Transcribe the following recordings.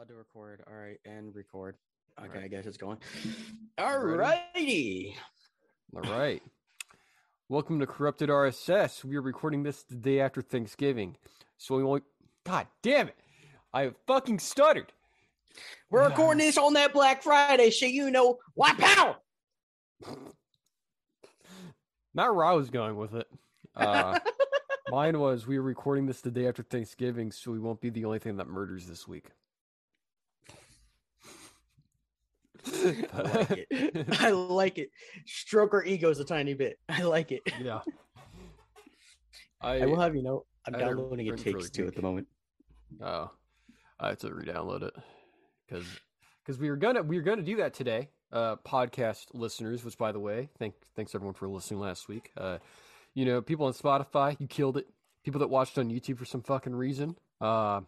allowed to record. All right, and record. Okay, right. I guess it's going. All righty. All right. Welcome to Corrupted RSS. We are recording this the day after Thanksgiving. So we won't. God damn it. I fucking stuttered. We're recording this on that Black Friday, so you know, why pow! Not where I was going with it. Uh, mine was we were recording this the day after Thanksgiving, so we won't be the only thing that murders this week. I like it. I like it. Stroke our egos a tiny bit. I like it. Yeah. I, I will have you know I'm downloading It Takes Two at the moment. Oh, I have to re-download it because because we were gonna we were gonna do that today. Uh, podcast listeners, which by the way, thank thanks everyone for listening last week. Uh, you know, people on Spotify, you killed it. People that watched on YouTube for some fucking reason. Uh,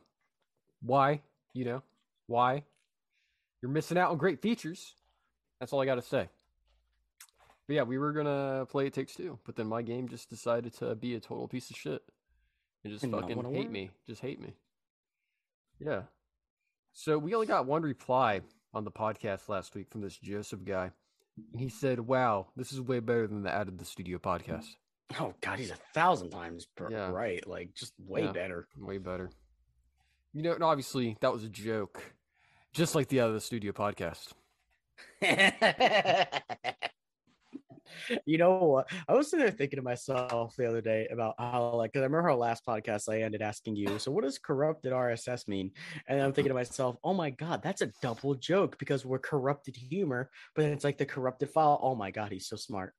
why? You know, why? You're missing out on great features. That's all I got to say. But yeah, we were gonna play It Takes Two, but then my game just decided to be a total piece of shit and just and fucking hate me. Just hate me. Yeah. So we only got one reply on the podcast last week from this Joseph guy. And he said, Wow, this is way better than the Out of the Studio podcast. Oh god, he's a thousand times per, yeah. right. Like just way yeah, better. Way better. You know, and obviously that was a joke. Just like the other studio podcast. you know what? I was sitting there thinking to myself the other day about how, like, because I remember our last podcast, I ended asking you, so what does corrupted RSS mean? And I'm thinking to myself, oh my God, that's a double joke because we're corrupted humor, but it's like the corrupted file. Oh my God, he's so smart.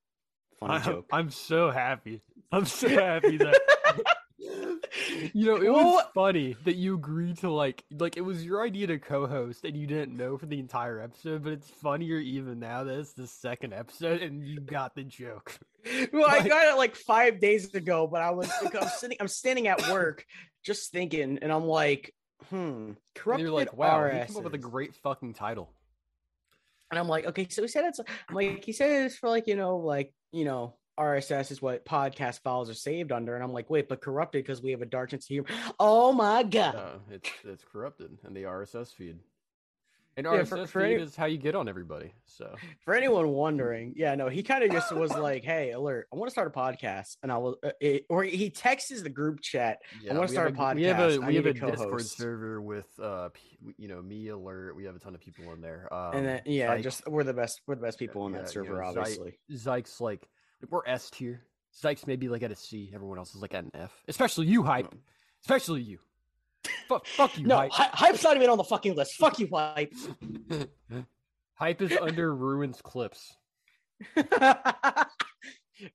Funny I'm, joke. I'm so happy. I'm so happy that you know, it was funny that you agreed to like like it was your idea to co-host and you didn't know for the entire episode, but it's funnier even now that it's the second episode and you got the joke. Well, like, I got it like five days ago, but I was I'm sitting I'm standing at work just thinking, and I'm like, hmm, corrupted. you're like, wow, RSS. you come up with a great fucking title. And I'm like, okay, so he said it's I'm like he said it's for like you know like you know RSS is what podcast files are saved under. And I'm like, wait, but corrupted because we have a dark sense of humor. Oh my god. Uh, it's it's corrupted and the RSS feed. And yeah, RSS for, for feed any, is how you get on everybody. So for anyone wondering, yeah, no, he kind of just was like, "Hey, alert! I want to start a podcast," and I will, uh, it, or he texts the group chat. Yeah, I want to start a, a, podcast. We have a we have a Discord server with, uh, you know, me, alert. We have a ton of people in there. Um, and then yeah, Zyke, just we're the best. We're the best people on that server, you know, obviously. Zyke's like we're S tier. Zyke's maybe like at a C. Everyone else is like at an F. Especially you, hype. Especially you. fuck, fuck you, no, hype. hype's not even on the fucking list. Fuck you, hype. hype is under ruins clips.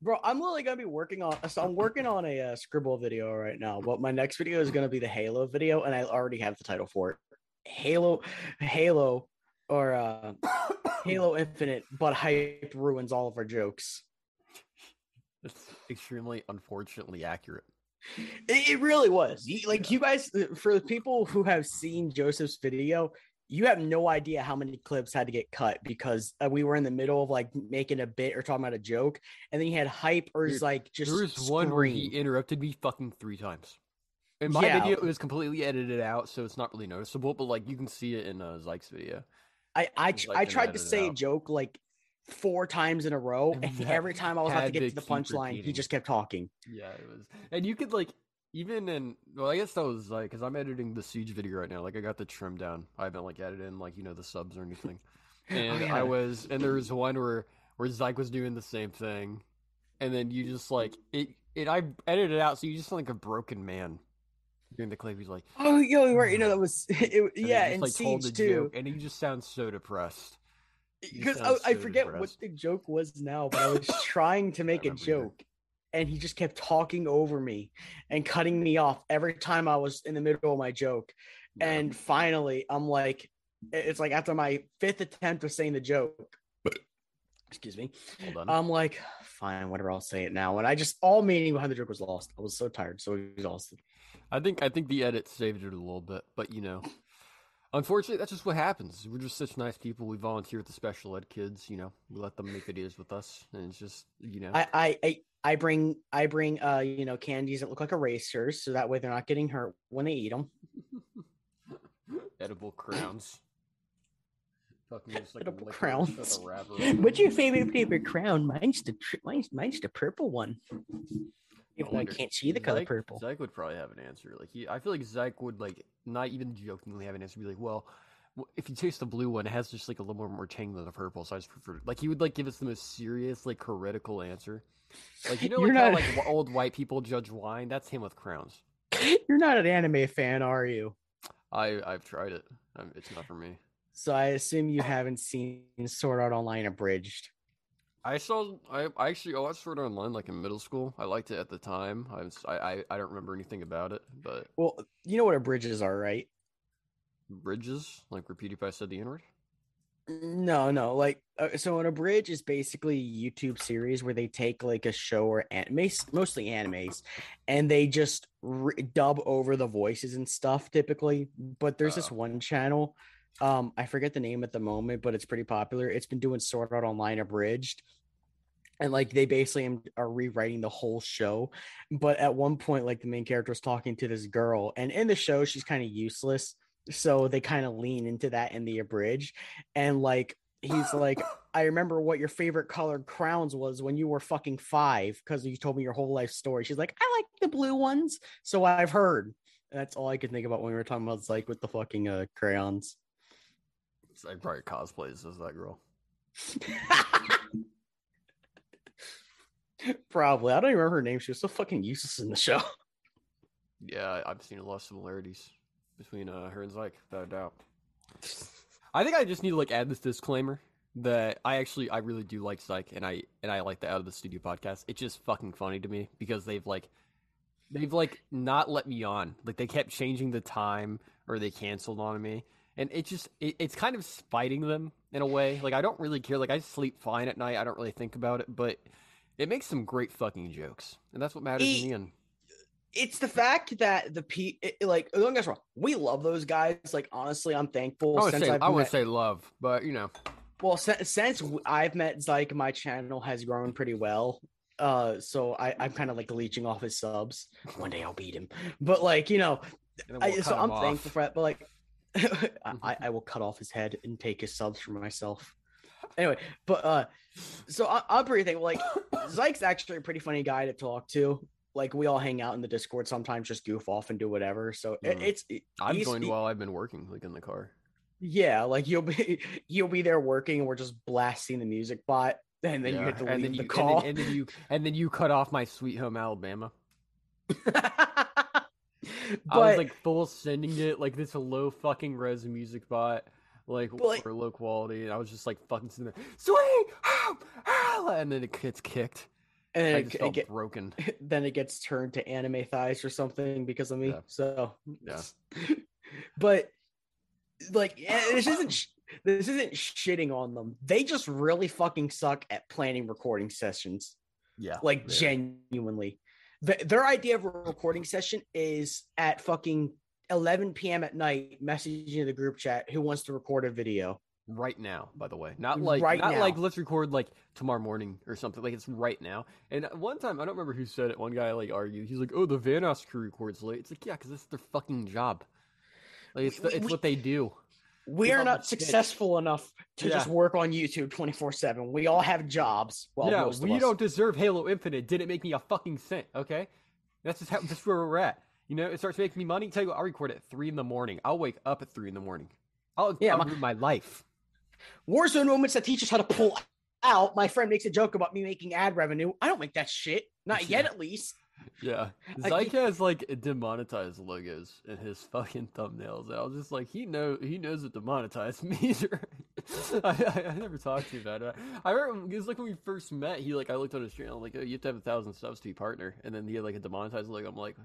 Bro, I'm literally gonna be working on. So I'm working on a uh, scribble video right now. But my next video is gonna be the Halo video, and I already have the title for it. Halo, Halo, or uh, Halo Infinite, but hype ruins all of our jokes. It's extremely unfortunately accurate. It really was. Like you guys, uh, for the people who have seen Joseph's video, you have no idea how many clips had to get cut because uh, we were in the middle of like making a bit or talking about a joke, and then you had hype or Dude, like just. There was one where he interrupted me fucking three times. In my yeah. video, it was completely edited out, so it's not really noticeable. But like you can see it in uh, Zyke's video. I I, I tried to say a joke like four times in a row, and every time I was about to get to the punchline, he just kept talking. Yeah, it was, and you could like even in well, I guess that was like because I'm editing the siege video right now. Like I got the trim down. I haven't like added in like you know the subs or anything. And oh, yeah. I was, and there was one where where Zyke was doing the same thing, and then you just like it. It I edited it out, so you just sound like a broken man during the clip. He's like, "Oh, yo, right, you know that was it, yeah." And, like, siege too, joke, and he just sounds so depressed because I, I, forget depressed. what the joke was now, but I was trying to make a joke, and he just kept talking over me and cutting me off every time I was in the middle of my joke. Yeah. And finally, I'm like, it's like after my fifth attempt of saying the joke, excuse me, I'm like, fine, whatever, I'll say it now. And I just all meaning behind the joke was lost. I was so tired, so exhausted. I think I think the edit saved it a little bit, but you know. Unfortunately, that's just what happens. We're just such nice people. We volunteer with the special ed kids. You know, we let them make videos with us, and it's just you know. I I I bring I bring uh you know candies that look like erasers, so that way they're not getting hurt when they eat them. edible crowns. Fucking just like edible crowns. What's your favorite favorite crown? Mine's the mine's, mine's the purple one. Even I, I can't see the color purple. Zyke would probably have an answer. Like he, I feel like Zyke would like not even jokingly have an answer. Be like, well, if you taste the blue one, it has just like a little more more tang than the purple. So I just prefer. Like he would like give us the most serious, like heretical answer. Like you know, like not... how like old white people judge wine. That's him with crowns. You're not an anime fan, are you? I I've tried it. Um, it's not for me. So I assume you haven't seen Sword Art Online abridged. I saw. I, I actually I watched Sword Art Online like in middle school. I liked it at the time. I was, I, I don't remember anything about it, but well, you know what abridges are, right? Bridges, like repeat if I said the N word. No, no. Like, uh, so an abridge is basically a YouTube series where they take like a show or anime, mostly animes, and they just re- dub over the voices and stuff typically. But there's this one channel, um, I forget the name at the moment, but it's pretty popular. It's been doing Sword Art Online abridged, and like they basically are rewriting the whole show. But at one point, like the main character is talking to this girl, and in the show, she's kind of useless so they kind of lean into that in the abridge and like he's like i remember what your favorite colored crowns was when you were fucking five because you told me your whole life story. She's like i like the blue ones so i've heard. That's all i could think about when we were talking about like with the fucking uh crayons. It's like probably cosplays as that girl probably i don't even remember her name she was so fucking useless in the show yeah i've seen a lot of similarities between uh, her and Zyke, without a doubt. I think I just need to like add this disclaimer that I actually I really do like Zyke and I and I like the Out of the Studio podcast. It's just fucking funny to me because they've like they've like not let me on. Like they kept changing the time or they canceled on me. And it just it, it's kind of spiting them in a way. Like I don't really care. Like I sleep fine at night. I don't really think about it, but it makes some great fucking jokes. And that's what matters in the end it's the fact that the P like don't get wrong, we love those guys. Like honestly, I'm thankful. I would say I would met, say love, but you know, well, since, since I've met Zyke, my channel has grown pretty well. Uh, so I I'm kind of like leeching off his subs. One day I'll beat him, but like you know, we'll I, so I'm off. thankful for that. But like, I I will cut off his head and take his subs for myself. Anyway, but uh, so I, I'm pretty thankful. Like, Zyke's actually a pretty funny guy to talk to like we all hang out in the discord sometimes just goof off and do whatever so mm. it, it's it, i've joined while i've been working like in the car yeah like you'll be you'll be there working and we're just blasting the music bot and then yeah. you hit the and then you, call and then, and then, you and then you cut off my sweet home alabama but, I was like full sending it like this low fucking res music bot like but, for low quality and I was just like fucking sitting there sweet home and then it gets kicked and it, it get, broken. Then it gets turned to anime thighs or something because of me. Yeah. So yeah, but like this isn't this isn't shitting on them. They just really fucking suck at planning recording sessions. Yeah, like yeah. genuinely. The, their idea of a recording session is at fucking 11 p.m. at night, messaging the group chat who wants to record a video? Right now by the way. Not like right not now. like let's record like tomorrow morning or something. Like it's right now. And one time i don't remember who said it one guy like argued. He's like oh the vanoss crew records late. It's like yeah because it's their fucking job. Like it's, the, it's we, what they do. We are not successful enough to yeah. just work on youtube 24-7 we all have jobs well yeah we don't deserve halo infinite. Didn't make me a fucking cent okay? That's just how that's where we're at you know it starts making me money tell you what i'll record at three in the morning i'll wake up at three in the morning i'll yeah I'll my, my life Warzone moments that teach us how to pull out. My friend makes a joke about me making ad revenue. I don't make that shit. Not yet, at least. Yeah, Zyke has like demonetized logos in his fucking thumbnails, and I was just like, he know he knows what demonetized means. I, I, I, never talked to you about it. I remember it was like when we first met. He like I looked on his channel, like, oh, you have to have a thousand subs to be partner, and then he had like a demonetized logo. I'm like,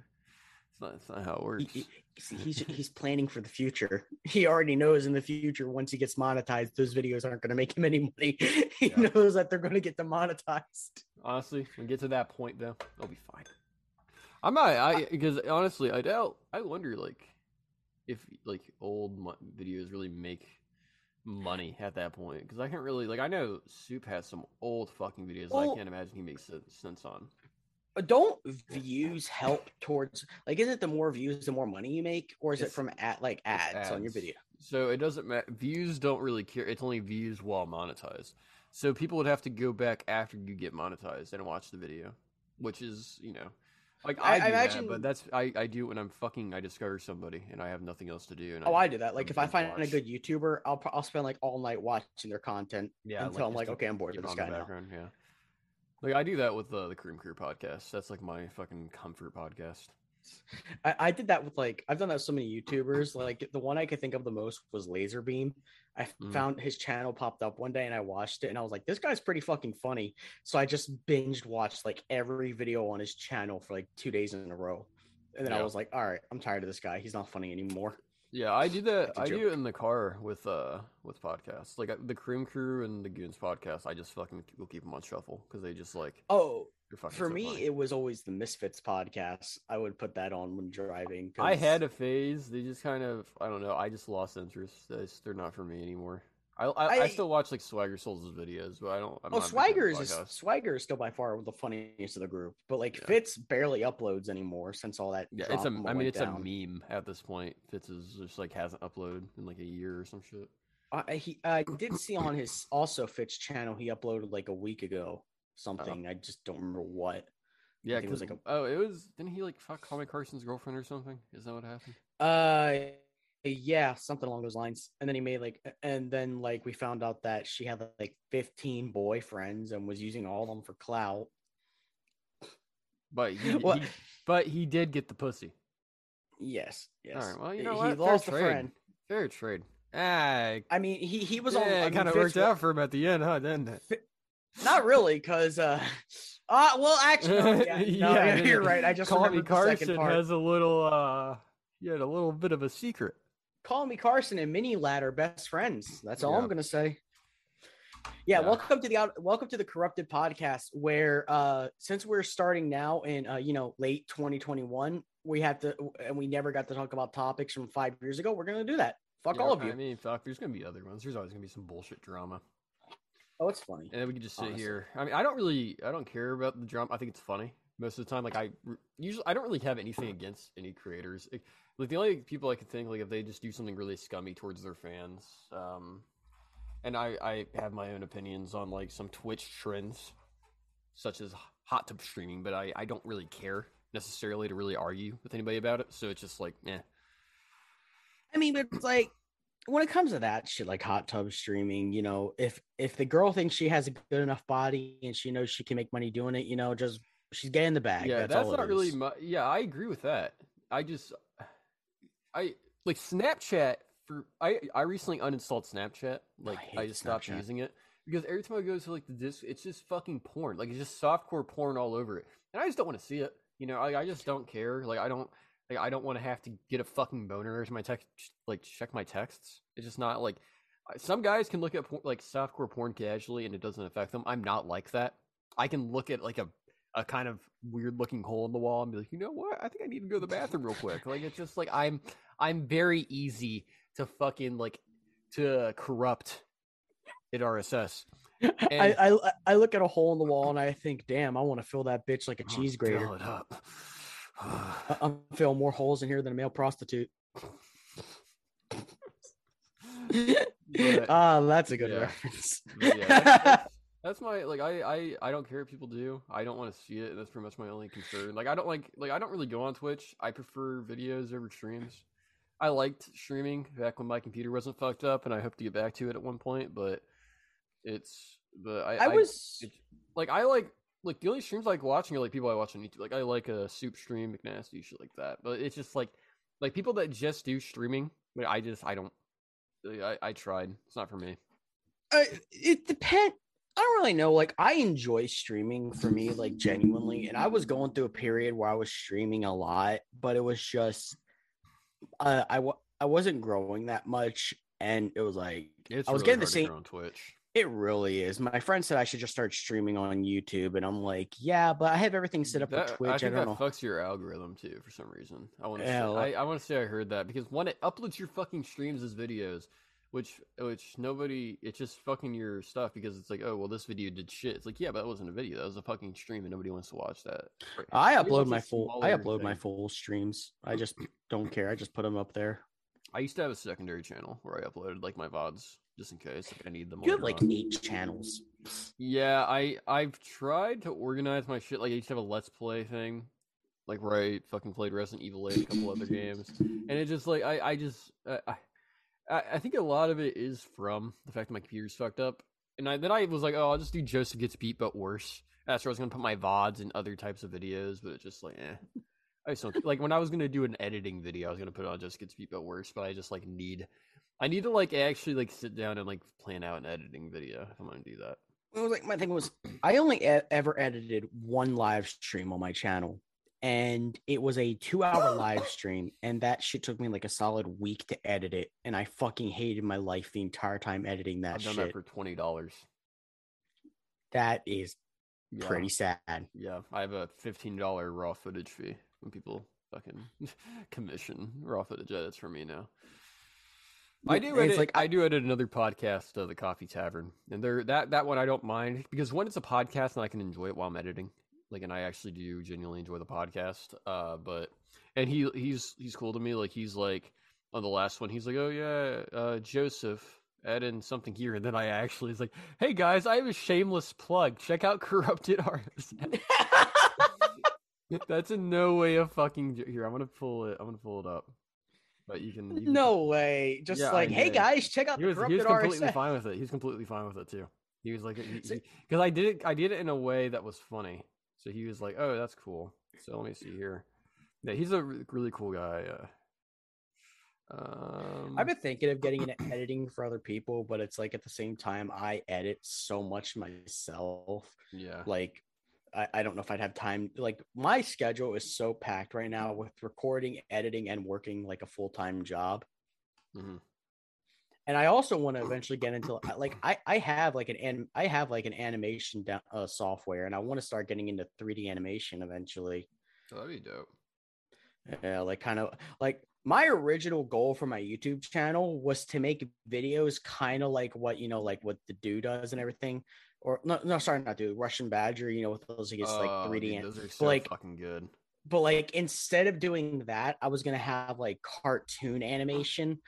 it's not. It's not how it works. He, he's he's planning for the future. He already knows in the future once he gets monetized, those videos aren't going to make him any money. he yeah. knows that they're going to get demonetized. Honestly, when we get to that point, though, they'll be fine. I'm not. I because honestly, I doubt. I wonder like if like old videos really make money at that point because I can't really like I know Soup has some old fucking videos well, I can't imagine he makes sense on don't views help towards like is it the more views the more money you make or is it's, it from at like ads, ads, on your video So it doesn't matter. Views don't really care. It's only views while monetized. So people would have to go back after you get monetized and watch the video, which is you know, like I, I, I imagine, that, but that's I, I do when I'm fucking I discover somebody and I have nothing else to do. oh, I, I do that. Like if I find watch. a good YouTuber, I'll I'll spend like all night watching their content. Yeah, until like, I'm like, okay, I'm bored with this guy now. Yeah, like I do that with uh, the Cream Crew podcast. That's like my fucking comfort podcast. I, I, did that with like I've done that with so many YouTubers. Like the one I could think of the most was Lazarbeam. I mm. found his channel popped up one day and I watched it and I was like, this guy's pretty fucking funny. So I just binged watched like every video on his channel for like two days in a row. And then yeah. I was like, all right, I'm tired of this guy. He's not funny anymore. Yeah, I do that. I do it in the car with uh with podcasts, like the Cream Crew and the Goons podcast. I just fucking will keep them on shuffle because they just like oh for so me funny. it was always the Misfits podcast. I would put that on when driving. Cause... I had a phase. They just kind of I don't know. I just lost interest. they're not for me anymore. I, I, I, I, still watch like Swagger Souls' videos, but I don't. I'm oh, Swagger is Swagger is still by far the funniest of the group, but like yeah. Fitz barely uploads anymore since all that. Yeah, it's a. I mean, it's down. a meme at this point. Fitz is just like hasn't uploaded in like a year or some shit. I he I did see on his also Fitz channel he uploaded like a week ago something. Oh. I just don't remember what. Yeah, it was like a, oh, it was didn't he like fuck Call Me Carson's girlfriend or something? Is that what happened? Uh, yeah, something along those lines. And then he made like, and then like we found out that she had like 15 boyfriends and was using all of them for clout. But he, he but he did get the pussy. Yes. Yes. All right. Well, you know what? He lost Fair a friend. Fair trade. Ah, I mean, he he was yeah, on. It kind of worked out for him at the end, huh? Didn't it? Not really, because uh, uh, well, actually, no, yeah, no, yeah, you're right. I just Call Me Carson has a little uh, he had a little bit of a secret. Call Me Carson and Mini Lad are best friends. That's all I'm gonna say. Yeah, yeah, welcome to the out, welcome to the corrupted podcast where uh since we're starting now in uh you know late 2021 we have to and we never got to talk about topics from 5 years ago we're going to do that fuck yeah, all of you I mean fuck there's going to be other ones there's always going to be some bullshit drama Oh, it's funny. And then we can just sit honestly. here. I mean, I don't really, I don't care about the drama. I think it's funny most of the time. Like I usually, I don't really have anything against any creators. Like the only people I could think, like if they just do something really scummy towards their fans, um, and I, I have my own opinions on like some Twitch trends, such as hot tub streaming, but I, I don't really care necessarily to really argue with anybody about it. So it's just like, eh. I mean, it's like when it comes to that shit like hot tub streaming you know if if the girl thinks she has a good enough body and she knows she can make money doing it you know just she's getting the bag yeah that's, that's not really my, yeah i agree with that i just i like snapchat for i i recently uninstalled snapchat like i, I just stopped using it because every time i go to like the disc it's just fucking porn like it's just softcore porn all over it and i just don't want to see it you know I, I just don't care like i don't like I don't want to have to get a fucking boner to my text, like check my texts. It's just not like some guys can look at por- like softcore porn casually and it doesn't affect them. I'm not like that. I can look at like a a kind of weird looking hole in the wall and be like, you know what? I think I need to go to the bathroom real quick. Like it's just like I'm I'm very easy to fucking like to corrupt at RSS. And, I, I I look at a hole in the wall and I think, damn, I want to fill that bitch like a cheese grater. Fill it up. I'm filling more holes in here than a male prostitute. Ah, uh, that's a good yeah. reference. yeah, that's, that's, my like. I, I I don't care what people do. I don't want to see it. And that's pretty much my only concern. Like I don't like like I don't really go on Twitch. I prefer videos over streams. I liked streaming back when my computer wasn't fucked up, and I hope to get back to it at one point. But it's but I, I was I, like I like like the only streams I like watching are like people I watch on YouTube. Like I like a soup stream, McNasty, shit like that. But it's just like like people that just do streaming. Like, I just I don't. I I tried. It's not for me. Uh, it depends. I don't really know. Like I enjoy streaming for me, like genuinely. And I was going through a period where I was streaming a lot, but it was just uh, I w- I wasn't growing that much, and it was like it's I was really getting the same on Twitch. It really is. My friend said I should just start streaming on YouTube, and I'm like, yeah, but I have everything set up that, for Twitch. I think I that know. fucks your algorithm too for some reason. I want to. Yeah, say, I, I want to say I heard that because one, it uploads your fucking streams as videos, which which nobody. It's just fucking your stuff because it's like, oh well, this video did shit. It's like, yeah, but that wasn't a video. That was a fucking stream, and nobody wants to watch that. I upload my full. I upload thing. my full streams. I just don't care. I just put them up there. I used to have a secondary channel where I uploaded like my vods just in case like I need them. All. You have like on. eight channels. Yeah, I I've tried to organize my shit. Like I used to have a let's play thing, like where I fucking played Resident Evil 8, a couple other games, and it just like I I just I I think a lot of it is from the fact that my computer's fucked up, and I, then I was like, oh, I'll just do Joseph gets beat but worse. That's where I was gonna put my vods and other types of videos, but it's just like eh. I just don't like when I was gonna do an editing video, I was gonna put it on just gets beat but worse, but I just like need I need to like actually like sit down and like plan out an editing video if I'm gonna do that. Well, like my thing was, I only e- ever edited one live stream on my channel, and it was a two-hour live stream, and that shit took me like a solid week to edit it, and I fucking hated my life the entire time editing that. Shit. I've done shit. that for twenty dollars. That is yeah. pretty sad. Yeah, I have a fifteen dollar raw footage fee when people fucking commission raw footage edits for me now. I do edit. Like, I do edit another podcast, uh, the Coffee Tavern, and there that that one I don't mind because when it's a podcast and I can enjoy it while I'm editing, like, and I actually do genuinely enjoy the podcast. Uh, but and he he's he's cool to me. Like he's like on the last one, he's like, oh yeah, uh, Joseph, add in something here, and then I actually is like, hey guys, I have a shameless plug. Check out Corrupted Artists. That's in no way a fucking here. I'm gonna pull it. I'm gonna pull it up. But you can. You can no way. Just yeah, like, hey guys, check out he was, the corrupted He was completely RSA. fine with it. He's completely fine with it too. He was like, because I did it. I did it in a way that was funny. So he was like, oh, that's cool. So let me see here. Yeah, he's a really cool guy. Uh, um, I've been thinking of getting into editing for other people, but it's like at the same time I edit so much myself. Yeah. Like I, I don't know if I'd have time. Like my schedule is so packed right now with recording, editing, and working like a full time job. Mm-hmm. And I also want to eventually get into like I I have like an I have like an animation uh, software, and I want to start getting into 3D animation eventually. That'd be dope. Yeah, like kind of like my original goal for my YouTube channel was to make videos kind of like what you know, like what the do does and everything, or no, no, sorry, not dude, Russian Badger. You know, with those like, it's like 3D, dude, those are so like fucking good. But like instead of doing that, I was gonna have like cartoon animation,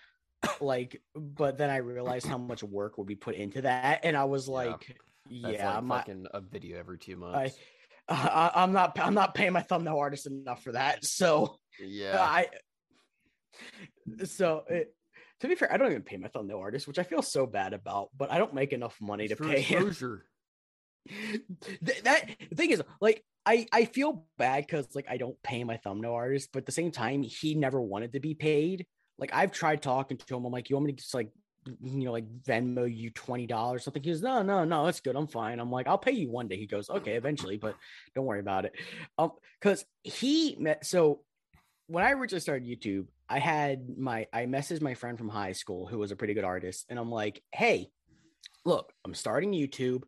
like. But then I realized how much work would be put into that, and I was like, yeah, yeah like fucking a video every two months. I, uh, I'm not, I'm not paying my thumbnail artist enough for that. So yeah, I. So it, to be fair, I don't even pay my thumbnail artist, which I feel so bad about, but I don't make enough money to pay exposure. him. that the thing is, like, I I feel bad because like I don't pay my thumbnail artist, but at the same time, he never wanted to be paid. Like I've tried talking to him. I'm like, you want me to just like you know, like Venmo you twenty dollars something. He goes, no, no, no, it's good. I'm fine. I'm like, I'll pay you one day. He goes, okay, eventually, but don't worry about it. Um, because he met so when I originally started YouTube, I had my I messaged my friend from high school who was a pretty good artist, and I'm like, hey, look, I'm starting YouTube.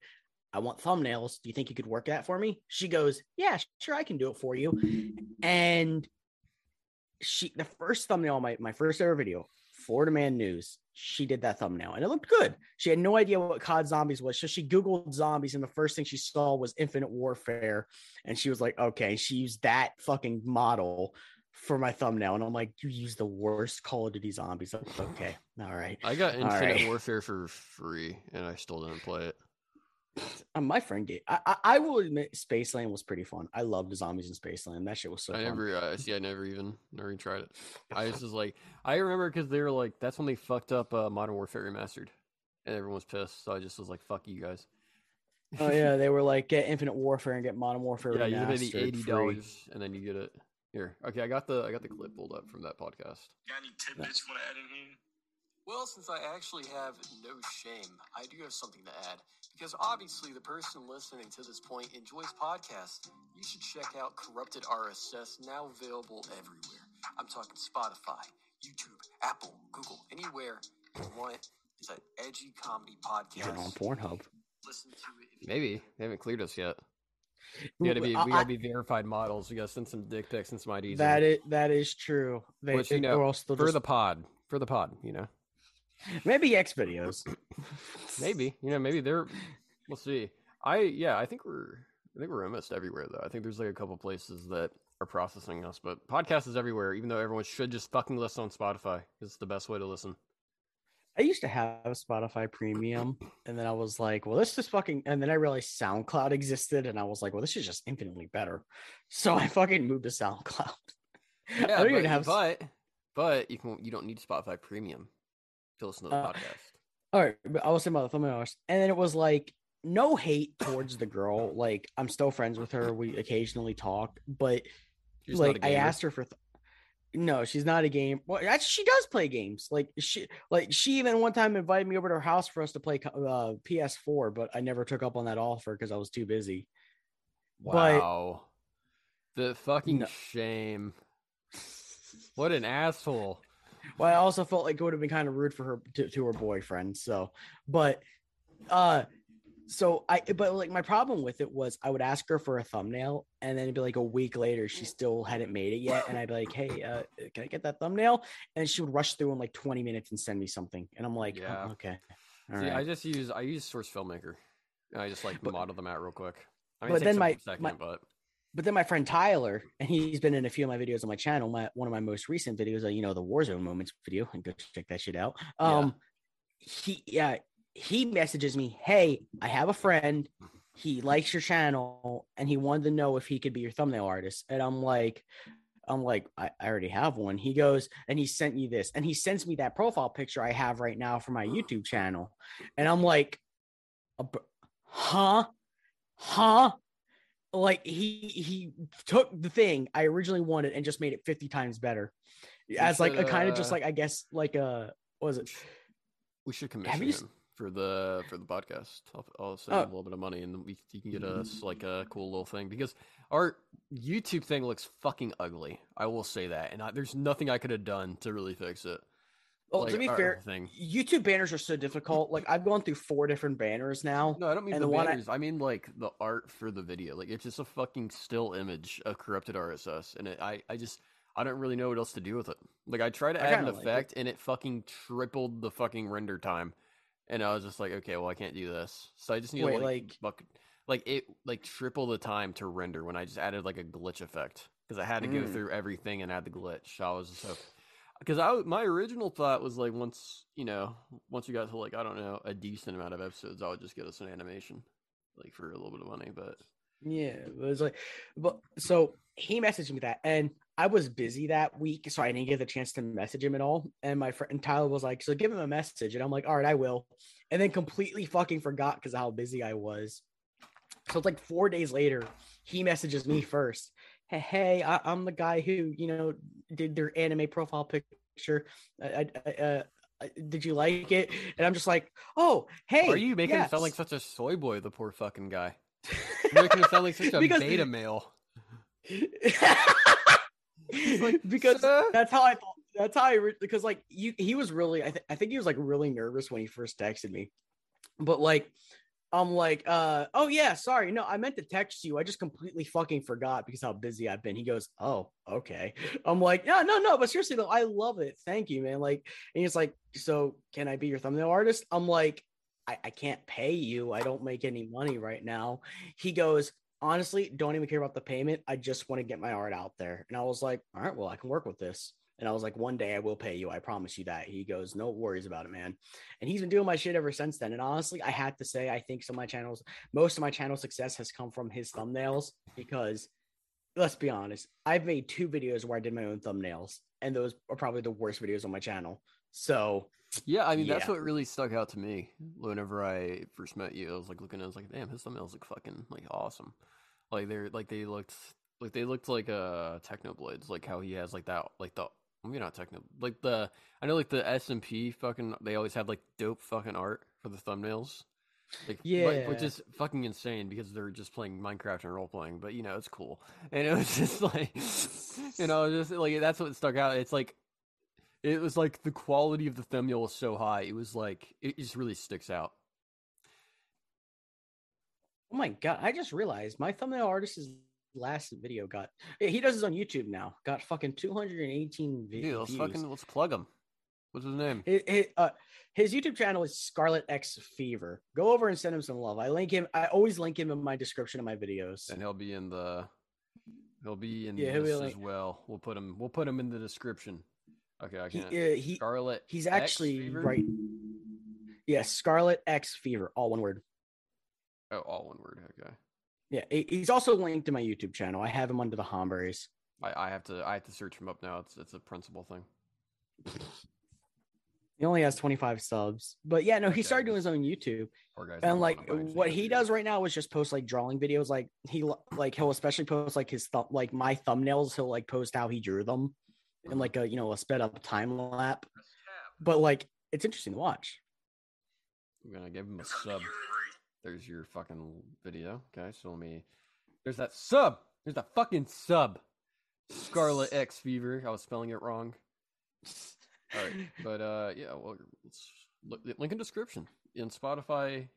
I want thumbnails. Do you think you could work that for me? She goes, Yeah, sure, I can do it for you. And she the first thumbnail my, my first ever video, Florida Man News, she did that thumbnail and it looked good. She had no idea what COD zombies was. So she Googled zombies, and the first thing she saw was Infinite Warfare. And she was like, okay, she used that fucking model for my thumbnail, and I'm like, you use the worst Call of Duty zombies. okay, all right. I got Infinite right. Warfare for free, and I still didn't play it. Um, my friend did. I, I, I will admit, Spaceland was pretty fun. I loved the zombies in Spaceland. That shit was so. I fun. never, uh, see, I never even, never even tried it. I was just like, I remember because they were like, that's when they fucked up uh, Modern Warfare Remastered, and everyone was pissed. So I just was like, fuck you guys. oh yeah, they were like, get Infinite Warfare and get Modern Warfare. Yeah, you pay the eighty dollars, and then you get it. Here, okay, I got the I got the clip pulled up from that podcast. Got any tidbits you want to add in here? Well, since I actually have no shame, I do have something to add. Because obviously, the person listening to this point enjoys podcasts. You should check out Corrupted RSS, now available everywhere. I'm talking Spotify, YouTube, Apple, Google, anywhere you want. It's an edgy comedy podcast. Even on Pornhub. Listen to it. Maybe they haven't cleared us yet. We gotta be we gotta be verified models. We gotta send some dick pics and some IDs. That in. is that is true. They, Which, you know, for just... the pod, for the pod, you know. Maybe X videos. maybe you know maybe they're. We'll see. I yeah I think we're I think we're almost everywhere though. I think there's like a couple places that are processing us. But podcast is everywhere, even though everyone should just fucking listen on Spotify. It's the best way to listen. I used to have Spotify Premium, and then I was like, "Well, this is fucking." And then I realized SoundCloud existed, and I was like, "Well, this is just infinitely better." So I fucking moved to SoundCloud. Yeah, I don't but, even have. But but you can you don't need Spotify Premium to listen to the uh, podcast. All right, but I was saying about the thumbnail and then it was like no hate towards the girl. Like I'm still friends with her. We occasionally talk, but She's like I asked her for. Th- no, she's not a game. Well, actually, she does play games. Like she, like she even one time invited me over to her house for us to play uh, PS4, but I never took up on that offer because I was too busy. Wow, but, the fucking no. shame. What an asshole. Well, I also felt like it would have been kind of rude for her to, to her boyfriend. So, but uh so I but like my problem with it was I would ask her for a thumbnail and then it'd be like a week later she still hadn't made it yet and I'd be like hey uh can I get that thumbnail and she would rush through in like 20 minutes and send me something and I'm like yeah. Oh, okay all See, right. I just use I use source filmmaker I just like but, model them out real quick I mean, but then my, second, my but but then my friend Tyler, and he's been in a few of my videos on my channel. My one of my most recent videos, uh, you know, the Warzone moments video, and go check that shit out. Um, yeah. he yeah, he messages me, "Hey, I have a friend. He likes your channel, and he wanted to know if he could be your thumbnail artist." And I'm like, I'm like, I, I already have one. He goes, and he sent me this, and he sends me that profile picture I have right now for my YouTube channel, and I'm like, huh, huh like he he took the thing I originally wanted and just made it 50 times better. As like a kind of just like I guess like a what was it? We should commission you... him for the for the podcast. I'll, I'll send oh. him a little bit of money and we you can get us like mm-hmm. a cool little thing because our YouTube thing looks fucking ugly. I will say that, and I, there's nothing I could have done to really fix it. Well, like, to be fair, thing. YouTube banners are so difficult. Like I've gone through four different banners now. No, I don't mean the, the banners. I... I... mean like the art for the video. Like it's just a fucking still image of corrupted RSS, and it, I, I just, I don't really know what else to do with it. Like I tried to I add an effect, like and it fucking tripled the fucking render time, and I was just like, okay, well I can't do this, so I just need Wait, to like, like, buck, like it, like triple the time to render when I just added like a glitch effect because I had to mm. go through everything and add the glitch. I was just so because I my original thought was like once you know once you got to like I don't know a decent amount of episodes, I would just get us an animation like for a little bit of money. But yeah, it was like, but so he messaged me that, and I was busy that week, so I didn't get the chance to message him at all. And my friend Tyler was like, "So give him a message," and I'm like, "All right, I will," and then completely fucking forgot because how busy I was. So it's like four days later, he messages me first, hey, hey I, am the guy who you know did their anime profile picture. I, I, uh, did you like it? And I'm just like, oh, hey. Are you making yes. it sound like such a soy boy, the poor fucking guy? You're making it sound like such a because, beta male. like, because Sir? that's how I thought. That's how I because like you, he was really. I, th- I think he was like really nervous when he first texted me, but like I'm like, uh, oh yeah, sorry. No, I meant to text you. I just completely fucking forgot because how busy I've been. He goes, Oh, okay. I'm like, yeah, no, no, but seriously though, I love it. Thank you, man. Like, and he's like, So can I be your thumbnail artist? I'm like, I, I can't pay you. I don't make any money right now. He goes, honestly, don't even care about the payment. I just want to get my art out there. And I was like, all right, well, I can work with this. And I was like, one day I will pay you. I promise you that. He goes, no worries about it, man. And he's been doing my shit ever since then. And honestly, I had to say, I think some of my channels, most of my channel success has come from his thumbnails because let's be honest, I've made two videos where I did my own thumbnails, and those are probably the worst videos on my channel. So yeah, I mean yeah. that's what really stuck out to me whenever I first met you. I was like looking, I was like, damn, his thumbnails look fucking like awesome. Like they're like they looked like they looked like uh Technoblades, like how he has like that like the maybe not technical. Like the I know like the SMP fucking they always have like dope fucking art for the thumbnails. Like, yeah, which is fucking insane because they're just playing Minecraft and role playing. But you know, it's cool, and it was just like, you know, just like that's what stuck out. It's like, it was like the quality of the thumbnail was so high. It was like it just really sticks out. Oh my god! I just realized my thumbnail artist is last video got he does this on YouTube now. Got fucking 218 views. Dude, let's fucking let's plug him. What's his name? His, his, uh, his YouTube channel is Scarlet X Fever. Go over and send him some love. I link him. I always link him in my description of my videos. And he'll be in the He'll be in yeah, this as well. We'll put him. We'll put him in the description. Okay, I can't. He, uh, he Scarlet. He's actually right. Yes, yeah, Scarlet X Fever, all one word. Oh, all one word. Okay. Yeah, he's also linked to my YouTube channel. I have him under the Homberries. I, I have to. I have to search him up now. It's it's a principal thing. He only has 25 subs. But yeah, no, he started doing his own YouTube. And like what he does right now is just post like drawing videos. Like he like he'll especially post like his th- like my thumbnails. He'll like post how he drew them in like a you know a sped up time lap. But like it's interesting to watch. I'm gonna give him a sub. There's your fucking video. Okay, so let me. There's that sub. There's that fucking sub. Scarlet X Fever. I was spelling it wrong. All right, but uh, yeah, well, look, link in description in Spotify.